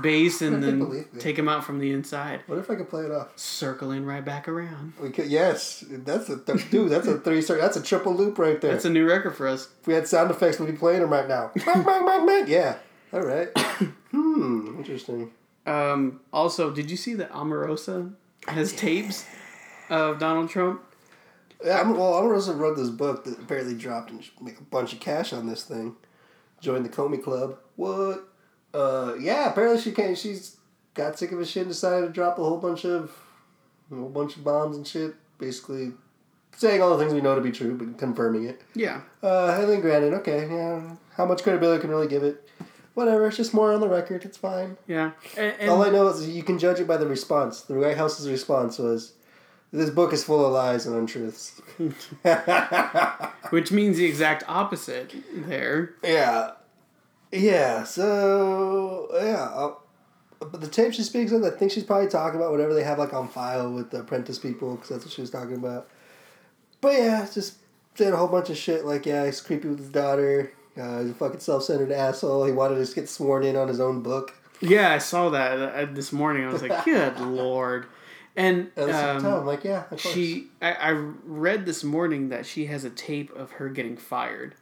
base and [laughs] then take them out from the inside, What if I could play it off? circling right back around. We could. Yes, that's a th- dude. That's a three. That's a triple loop right there. That's a new record for us. if we had sound effects, we'd be playing them right now. [laughs] bang, bang, bang, bang. Yeah. All right. [coughs] hmm. Interesting. Um, also, did you see that Omarosa has tapes of Donald Trump? Yeah, I'm, well, Omarosa wrote this book that apparently dropped and make a bunch of cash on this thing. Joined the Comey Club. What? Uh, yeah. Apparently she came. She's got sick of his shit and decided to drop a whole bunch of, a whole bunch of bombs and shit. Basically, saying all the things we know to be true, but confirming it. Yeah. Uh, and then granted, okay, yeah. How much credibility can really give it? Whatever. It's just more on the record. It's fine. Yeah. And, and All I know is you can judge it by the response. The White House's response was, "This book is full of lies and untruths." [laughs] which means the exact opposite there. yeah, yeah. So yeah, uh, but the tape she speaks of, I think she's probably talking about whatever they have like on file with the apprentice people, because that's what she was talking about. But yeah, just saying a whole bunch of shit like, yeah, he's creepy with his daughter. Uh, he's a fucking self-centered asshole. He wanted to just get sworn in on his own book. Yeah, I saw that uh, this morning. I was like, [laughs] good lord. And And at the same time, um, I'm like, yeah, of course. she, I, I read this morning that she has a tape of her getting fired,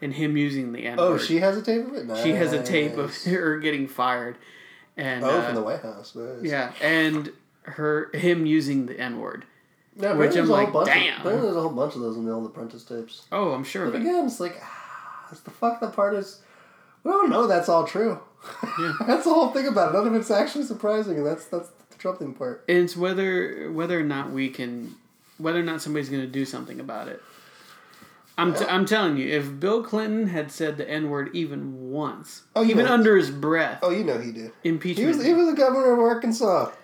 and him using the N word. Oh, she has a tape of it. Nice. She has a tape of her getting fired, and Oh, uh, from the White House. Nice. yeah, and her him using the N word. Yeah, Which I'm there's a whole like, bunch damn. Of, there's a whole bunch of those in the old Apprentice tapes. Oh, I'm sure of But it. again, it's like, ah, it's the fucked up part is, we don't know that's all true. Yeah. [laughs] that's the whole thing about it. None of it's actually surprising, and that's that's the troubling part. It's whether whether or not we can, whether or not somebody's going to do something about it. I'm, t- I'm telling you, if Bill Clinton had said the N word even once, Oh, even know. under his breath, Oh, you know he did. He impeachment. was he was the governor of Arkansas. [laughs]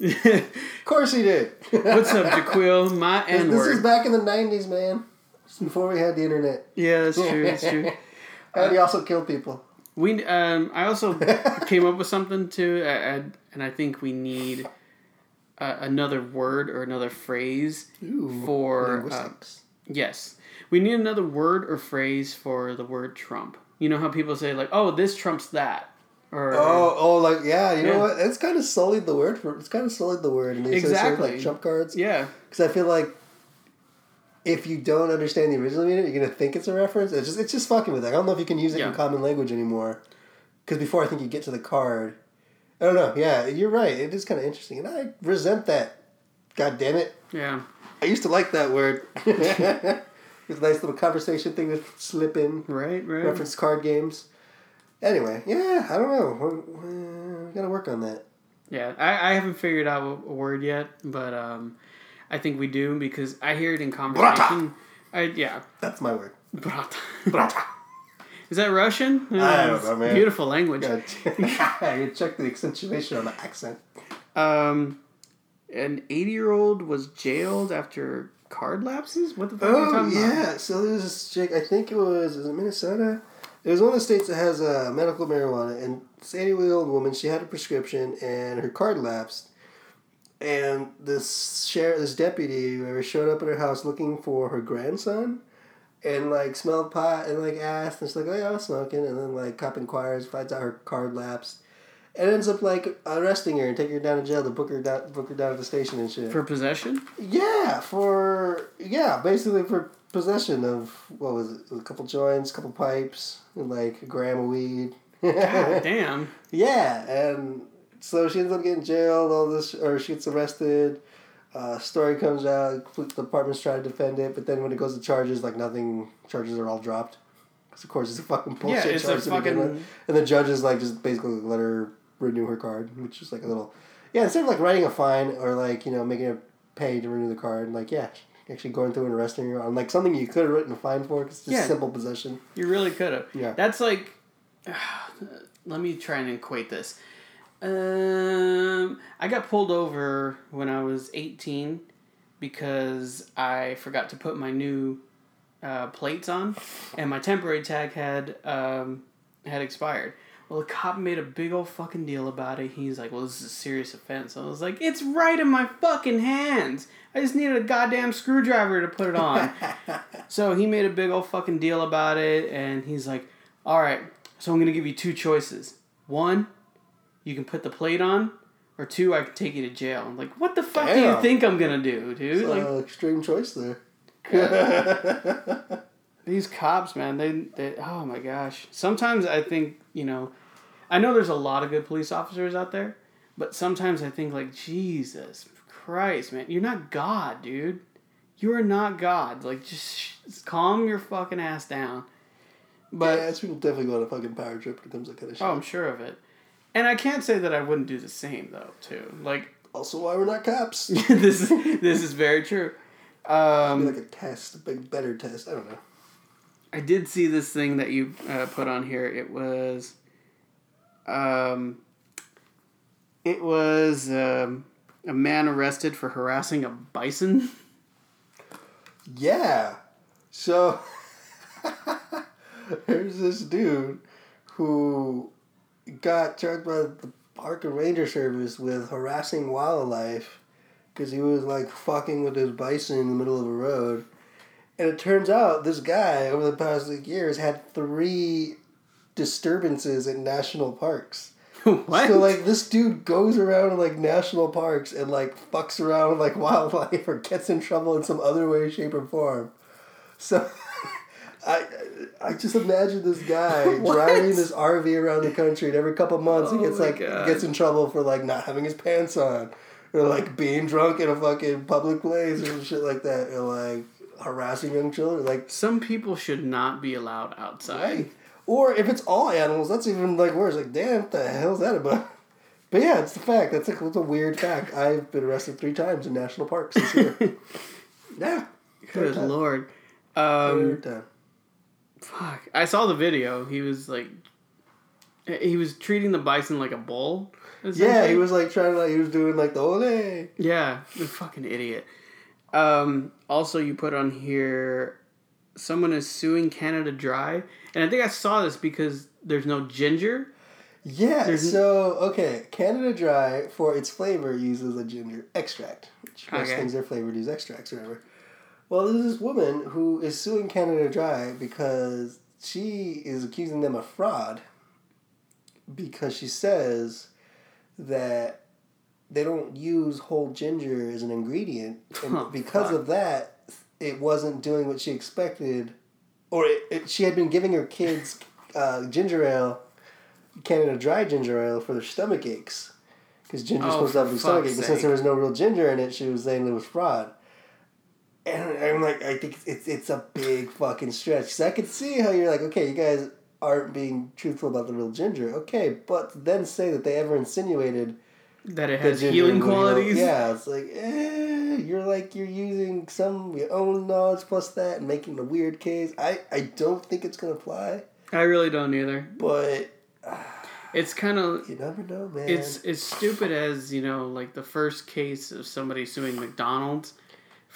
Of course he did. What's up, Jaquil? [laughs] My N this is back in the '90s, man. Before we had the internet, Yeah, that's true. That's true. [laughs] and he uh, also killed people. We um, I also [laughs] came up with something too, I, I, and I think we need uh, another word or another phrase Ooh, for uh, yes, we need another word or phrase for the word Trump. You know how people say like, "Oh, this trumps that," or Oh, oh, like yeah, you Yeah. know what? It's kind of sullied the word for. It's kind of sullied the word, and they say sort of Exactly. like trump cards. yeah, Because I feel like if you don't understand the original meaning, you're gonna think it's a reference. It's just it's just fucking with it. I don't know if you can use it Yeah. in common language anymore. Because before I think you get to the card, I don't know. Yeah, you're right. It is kind of interesting, and I resent that. God damn it! yeah. I used to like that word. [laughs] [laughs] it's a nice little conversation thing to slip in. Right, right. Reference card games. Anyway, yeah, I don't know. We, we gotta work on that. Yeah, I, I haven't figured out a, a word yet, but um, I think we do because I hear it in conversation. I yeah, That's my word. brata. Brata. [laughs] Is that Russian? I don't know, man. Beautiful language. Gotta you check the accentuation on the accent. Um, an eighty-year-old was jailed after card lapses. What the fuck are you Oh talking about? yeah, so there's this chick. I think it was is it Minnesota. It was one of the states that has uh, medical marijuana, and this eighty-year-old woman. She had a prescription, and her card lapsed. And this sheriff, this deputy, whoever showed up at her house looking for her grandson, and like smelled pot and like asked and she's like, oh yeah, I was smoking, and then like cop inquires, finds out her card lapsed, and ends up like arresting her and taking her down to jail to book her down, book her down to the station and shit. For possession? yeah, for yeah, basically for possession of what was it, a couple joints, a couple pipes, and like a gram of weed. God [laughs] damn. Yeah, and so she ends up getting jailed. All this, or she gets arrested. Uh, story comes out. The department's trying to defend it, but then when it goes to charges, like nothing. Charges are all dropped. Because of course it's a fucking bullshit Yeah, it's a charge with. fucking. And the judge is like just basically let her renew her card, which is like a little. Yeah, instead of like writing a fine or like you know making her pay to renew the card, like yeah, actually going through and arresting her on like something you could have written a fine for. 'cause it's just Yeah. simple possession. You really could have. Yeah. That's like. [sighs] let me try and equate this. Um, I got pulled over when I was 18 because I forgot to put my new uh, plates on, and my temporary tag had um, had expired. Well, the cop made a big old fucking deal about it. He's like, "Well, this is a serious offense." I was like, "It's right in my fucking hands. I just needed a goddamn screwdriver to put it on." [laughs] so he made a big old fucking deal about it, and he's like, "All right, so I'm gonna give you two choices. One, you can put the plate on, or two, I can take you to jail." I'm like, "What the fuck do you think I'm gonna do, dude?" It's uh, Like, a extreme choice there. [laughs] [laughs] These cops, man, they, they oh my gosh. Sometimes I think, you know, I know there's a lot of good police officers out there, but sometimes I think like, Jesus Christ, man, you're not God, dude. You are not God. Like just, sh- calm your fucking ass down. But yeah, people definitely go on a fucking power trip when it comes to that kind of shit. oh, I'm sure of it. And I can't say that I wouldn't do the same though, too. Like [laughs] also, why we're not cops? [laughs] This is this is very true. Um, like a test, a big better test. I don't know. I did see this thing that you uh, put on here. It was, um, it was um, a man arrested for harassing a bison. Yeah. So [laughs] there's this dude who got charged by the Park and Ranger Service with harassing wildlife because he was like fucking with his bison in the middle of a road. And it turns out this guy over the past like, years had three disturbances in national parks. [laughs] what? So like this dude goes around in like national parks and like fucks around with like [laughs] wildlife or gets in trouble in some other way, shape, or form. So [laughs] I I just imagine this guy [laughs] driving this RV around the country and every couple months Oh he gets like God. gets in trouble for like not having his pants on. Or like being drunk in a fucking public place or shit like that. Or like harassing young children. Like Some people should not be allowed outside. Right. Or if it's all animals, that's even like worse. Like, damn, what the hell's that about? [laughs] But yeah, it's the fact. That's a, that's a weird fact. I've been arrested three times in national parks this year. [laughs] yeah. Good lord. Um, Third time. Fuck. I saw the video. He was like, he was treating the bison like a bull. Yeah, he was like trying to like he was doing like the ole. Yeah, you fucking idiot. Um, also, you put on here, someone is suing Canada Dry, and I think I saw this because there's no ginger. Yeah. There's- so okay, Canada Dry for its flavor uses a ginger extract, which most Okay. things are flavored use extracts or whatever. Well, there's this woman who is suing Canada Dry because she is accusing them of fraud because she says that they don't use whole ginger as an ingredient, and Oh, because of that, it wasn't doing what she expected, or it, it, she had been giving her kids uh, ginger ale, Canada Dry ginger ale for their stomach aches, because ginger's Oh, supposed to help your stomach ache, but since there was no real ginger in it, she was saying it was fraud. And I'm like, I think it's it's a big fucking stretch. Because I could see how you're like, okay, you guys aren't being truthful about the real ginger. Okay, but then say that they ever insinuated That it has healing qualities. Yeah, it's like, eh, you're like you're using some of your own knowledge plus that and making a weird case. I I don't think it's gonna fly, I really don't either. but It's kind of you never know, man. it's it's stupid as you know, like the first case of somebody suing McDonald's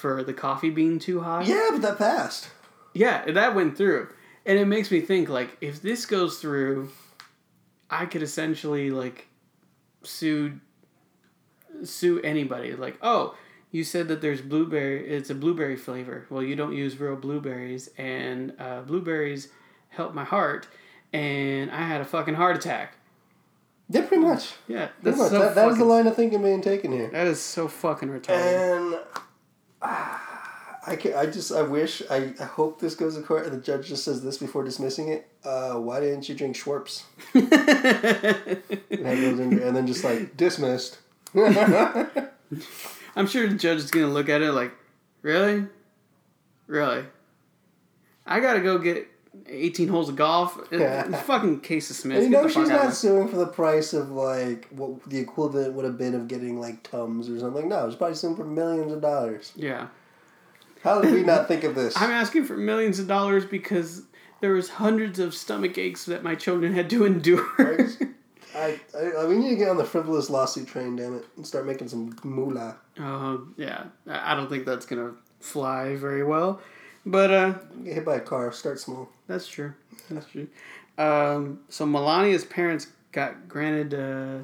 for the coffee being too hot. yeah, but that passed. Yeah, that went through. And it makes me think like if this goes through, I could essentially like sue sue anybody. Like, oh, you said that there's blueberry. It's a blueberry flavor. Well, you don't use real blueberries, and uh, blueberries help my heart, and I had a fucking heart attack. Yeah, pretty much. Yeah, Pretty that's much. so that, that is the line of thinking being taken here. That is so fucking retarded. And [sighs] I can I just I wish I, I hope this goes to court and the judge just says this before dismissing it. Uh, why didn't you drink Schwartz? And, in and then just like dismissed. [laughs] I'm sure the judge is gonna look at it like, really, really. I gotta go get 18 holes of golf. [laughs] Yeah. fucking case of Smith. And you know she's not suing for the price of like what the equivalent would have been of getting like Tums or something. No, she's probably suing for millions of dollars. Yeah. How did we not [laughs] think of this? I'm asking for millions of dollars because there was hundreds of stomach aches that my children had to endure. Right? [laughs] I, I, we need to get on the frivolous lawsuit train, damn it, and start making some moolah. Oh yeah, I I don't think that's gonna fly very well, but uh, Get hit by a car, start small. that's true. That's true. Um, so Melania's parents got granted, uh,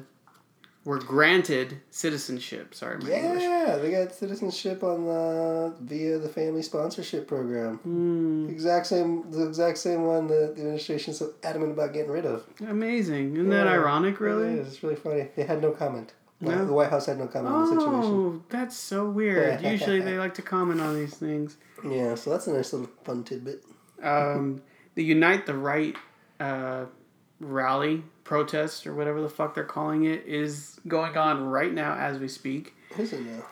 were granted citizenship. Sorry, my English. Yeah, they got citizenship on the via the family sponsorship program. Mm, Exact same, the exact same one that the administration's so adamant about getting rid of. amazing. Isn't that ironic? Really? is. It's really funny. They had no comment. No? The White House had no comment on the situation. Oh, that's so weird. Usually they like to comment on these things. Yeah, so that's a nice little fun tidbit. um, the Unite the Right uh, rally protest or whatever the fuck they're calling it is going on right now as we speak. Who's it now?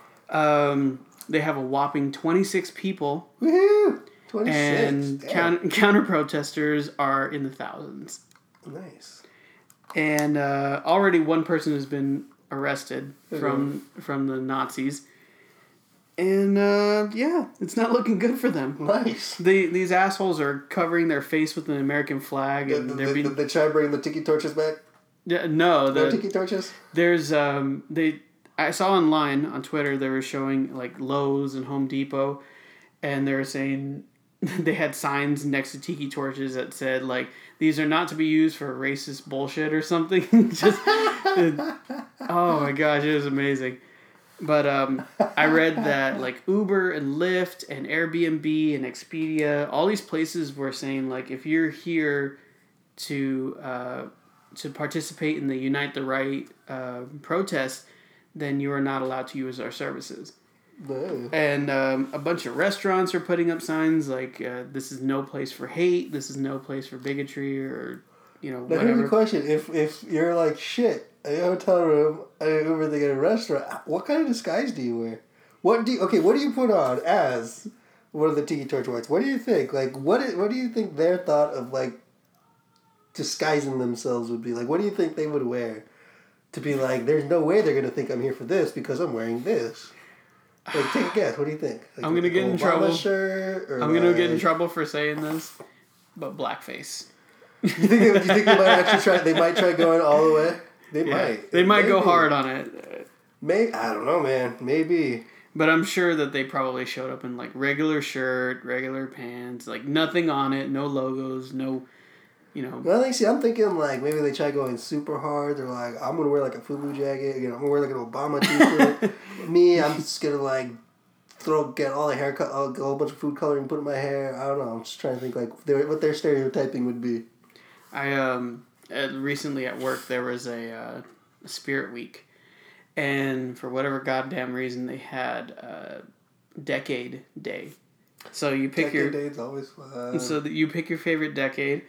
Um, they have a whopping 26 people, Woohoo! 26. and Damn. count- counter protesters are in the thousands. Nice. And uh, already one person has been arrested from from the Nazis. And uh, yeah, it's not looking good for them. Nice. They, these assholes are covering their face with an American flag, and did, they're being did they try to bring the tiki torches back? Yeah, no, No the, tiki torches? there's um they I saw online on Twitter they were showing like Lowe's and Home Depot, and they were saying [laughs] they had signs next to tiki torches that said like these are not to be used for racist bullshit or something. [laughs] Just oh my gosh, it was amazing. But um, I read that like Uber and Lyft and Airbnb and Expedia, all these places were saying like if you're here to uh, to participate in the Unite the Right uh, protest, then you are not allowed to use our services. No. And um, a bunch of restaurants are putting up signs like uh, "This is no place for hate. This is no place for bigotry," or you know Now here's the question: If if you're like shit, a hotel room, a Uber, they get a restaurant. What kind of disguise do you wear? What do you, okay? What do you put on as one of the tiki torch whites? What do you think? Like what? What do you think their thought of like disguising themselves would be like? What do you think they would wear to be like? There's no way they're gonna think I'm here for this because I'm wearing this. Like, take a guess. What do you think? Like, I'm gonna get in Obama trouble. Shirt or I'm gonna get in trouble for saying this, but blackface. You think, they, you think they might actually try? They might try going all the way. They Yeah, might. they might go hard on it. May I don't know, man. Maybe. But I'm sure that they probably showed up in like regular shirt, regular pants, like nothing on it, no logos, no, you know. Well, I think see. I'm thinking like maybe they try going super hard. They're like, I'm gonna wear like a FUBU jacket. You know, I'm gonna wear like an Obama t-shirt. [laughs] Me, I'm just gonna like throw get all the haircut, a whole bunch of food coloring, put in my hair. I don't know. I'm just trying to think like what their stereotyping would be. I um recently at work there was a uh, Spirit Week, and for whatever goddamn reason they had uh, Decade Day. So you pick your Decade date's always fun. so you pick your favorite decade,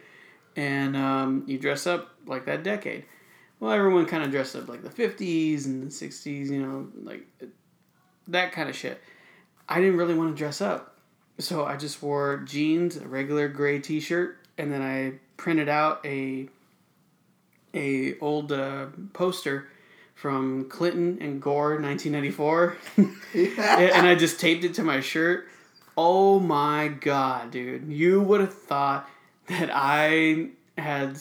and um, you dress up like that decade. Well, everyone kind of dressed up like the fifties and the sixties, you know, like that kind of shit. I didn't really want to dress up, so I just wore jeans, a regular gray T-shirt, and then I printed out a a old uh, poster from Clinton and Gore, nineteen ninety four. [laughs] and I just taped it to my shirt. Oh my god, dude! You would have thought that I had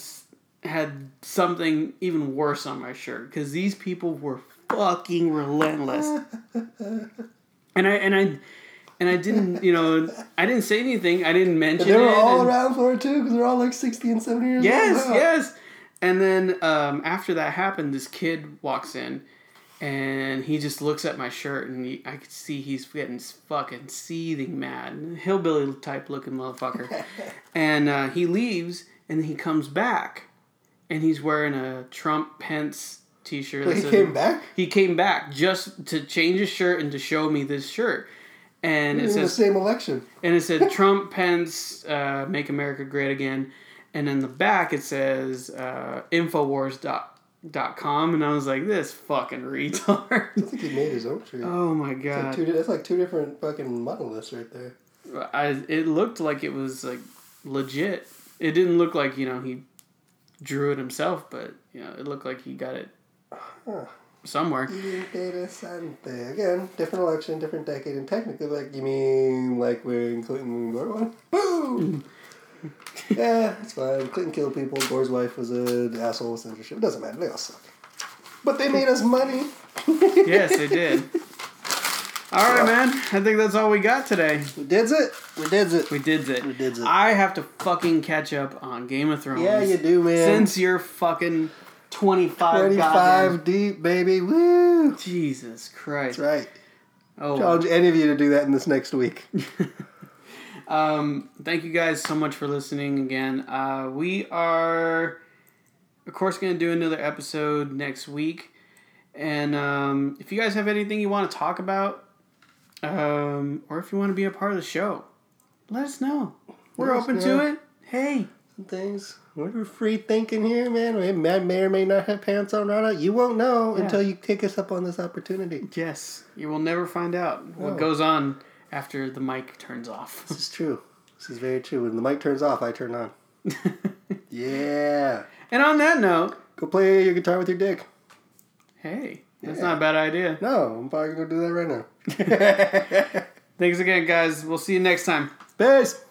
had something even worse on my shirt because these people were fucking relentless. [laughs] and I and I and I didn't, you know, I didn't say anything. I didn't mention they were all and- around for it too, because they're all like sixty and seventy years Yes, old. now. yes. And then um, after that happened, this kid walks in, and he just looks at my shirt, and he, I could see he's getting fucking seething mad, hillbilly type looking motherfucker. [laughs] and uh, he leaves, and he comes back, and he's wearing a Trump Pence T-shirt. Wait, he came back. He came back just to change his shirt and to show me this shirt. And it in the same election. and it said [laughs] Trump, Pence, uh, make America great again. And in the back it says uh, Infowars.com. And I was like, this fucking retard. I think he made his own shirt. oh my It's like god. two, that's like two different fucking monoliths right there. I, it looked like it was like legit. It didn't look like, you know, he drew it himself, but, you know, it looked like he got it Huh. somewhere. Interesante. Again, different election, different decade, and technically, like, you mean like when Clinton won? Boom! [laughs] [laughs] yeah, it's fine. Clinton killed people. Gore's wife was an asshole with censorship. It doesn't matter. They all suck. But they made us money. [laughs] yes, they did. All right, man. I think that's all we got today. We did it. We did it. We did it. We did it. I have to fucking catch up on Game of Thrones. Yeah, you do, man. Since you're fucking 25 25 goddamn- deep, baby. Woo! Jesus Christ. That's right. Oh. Challenge any of you to do that in this next week. [laughs] Um, thank you guys so much for listening again. Uh, we are, of course, going to do another episode next week. And um, if you guys have anything you want to talk about, um, or if you want to be a part of the show, let us know. We're Let open know. to it. Hey. Some things. We're free thinking here, man. We may, may or may not have pants on right now. You won't know Yeah. until you take us up on this opportunity. Yes, you will never find out what goes on after the mic turns off. This is true. This is very true. When the mic turns off, I turn on. [laughs] Yeah. and on that note, Go play your guitar with your dick. hey, that's Yeah. not a bad idea. No, I'm probably to do that right now. [laughs] Thanks again, guys. We'll see you next time. Peace.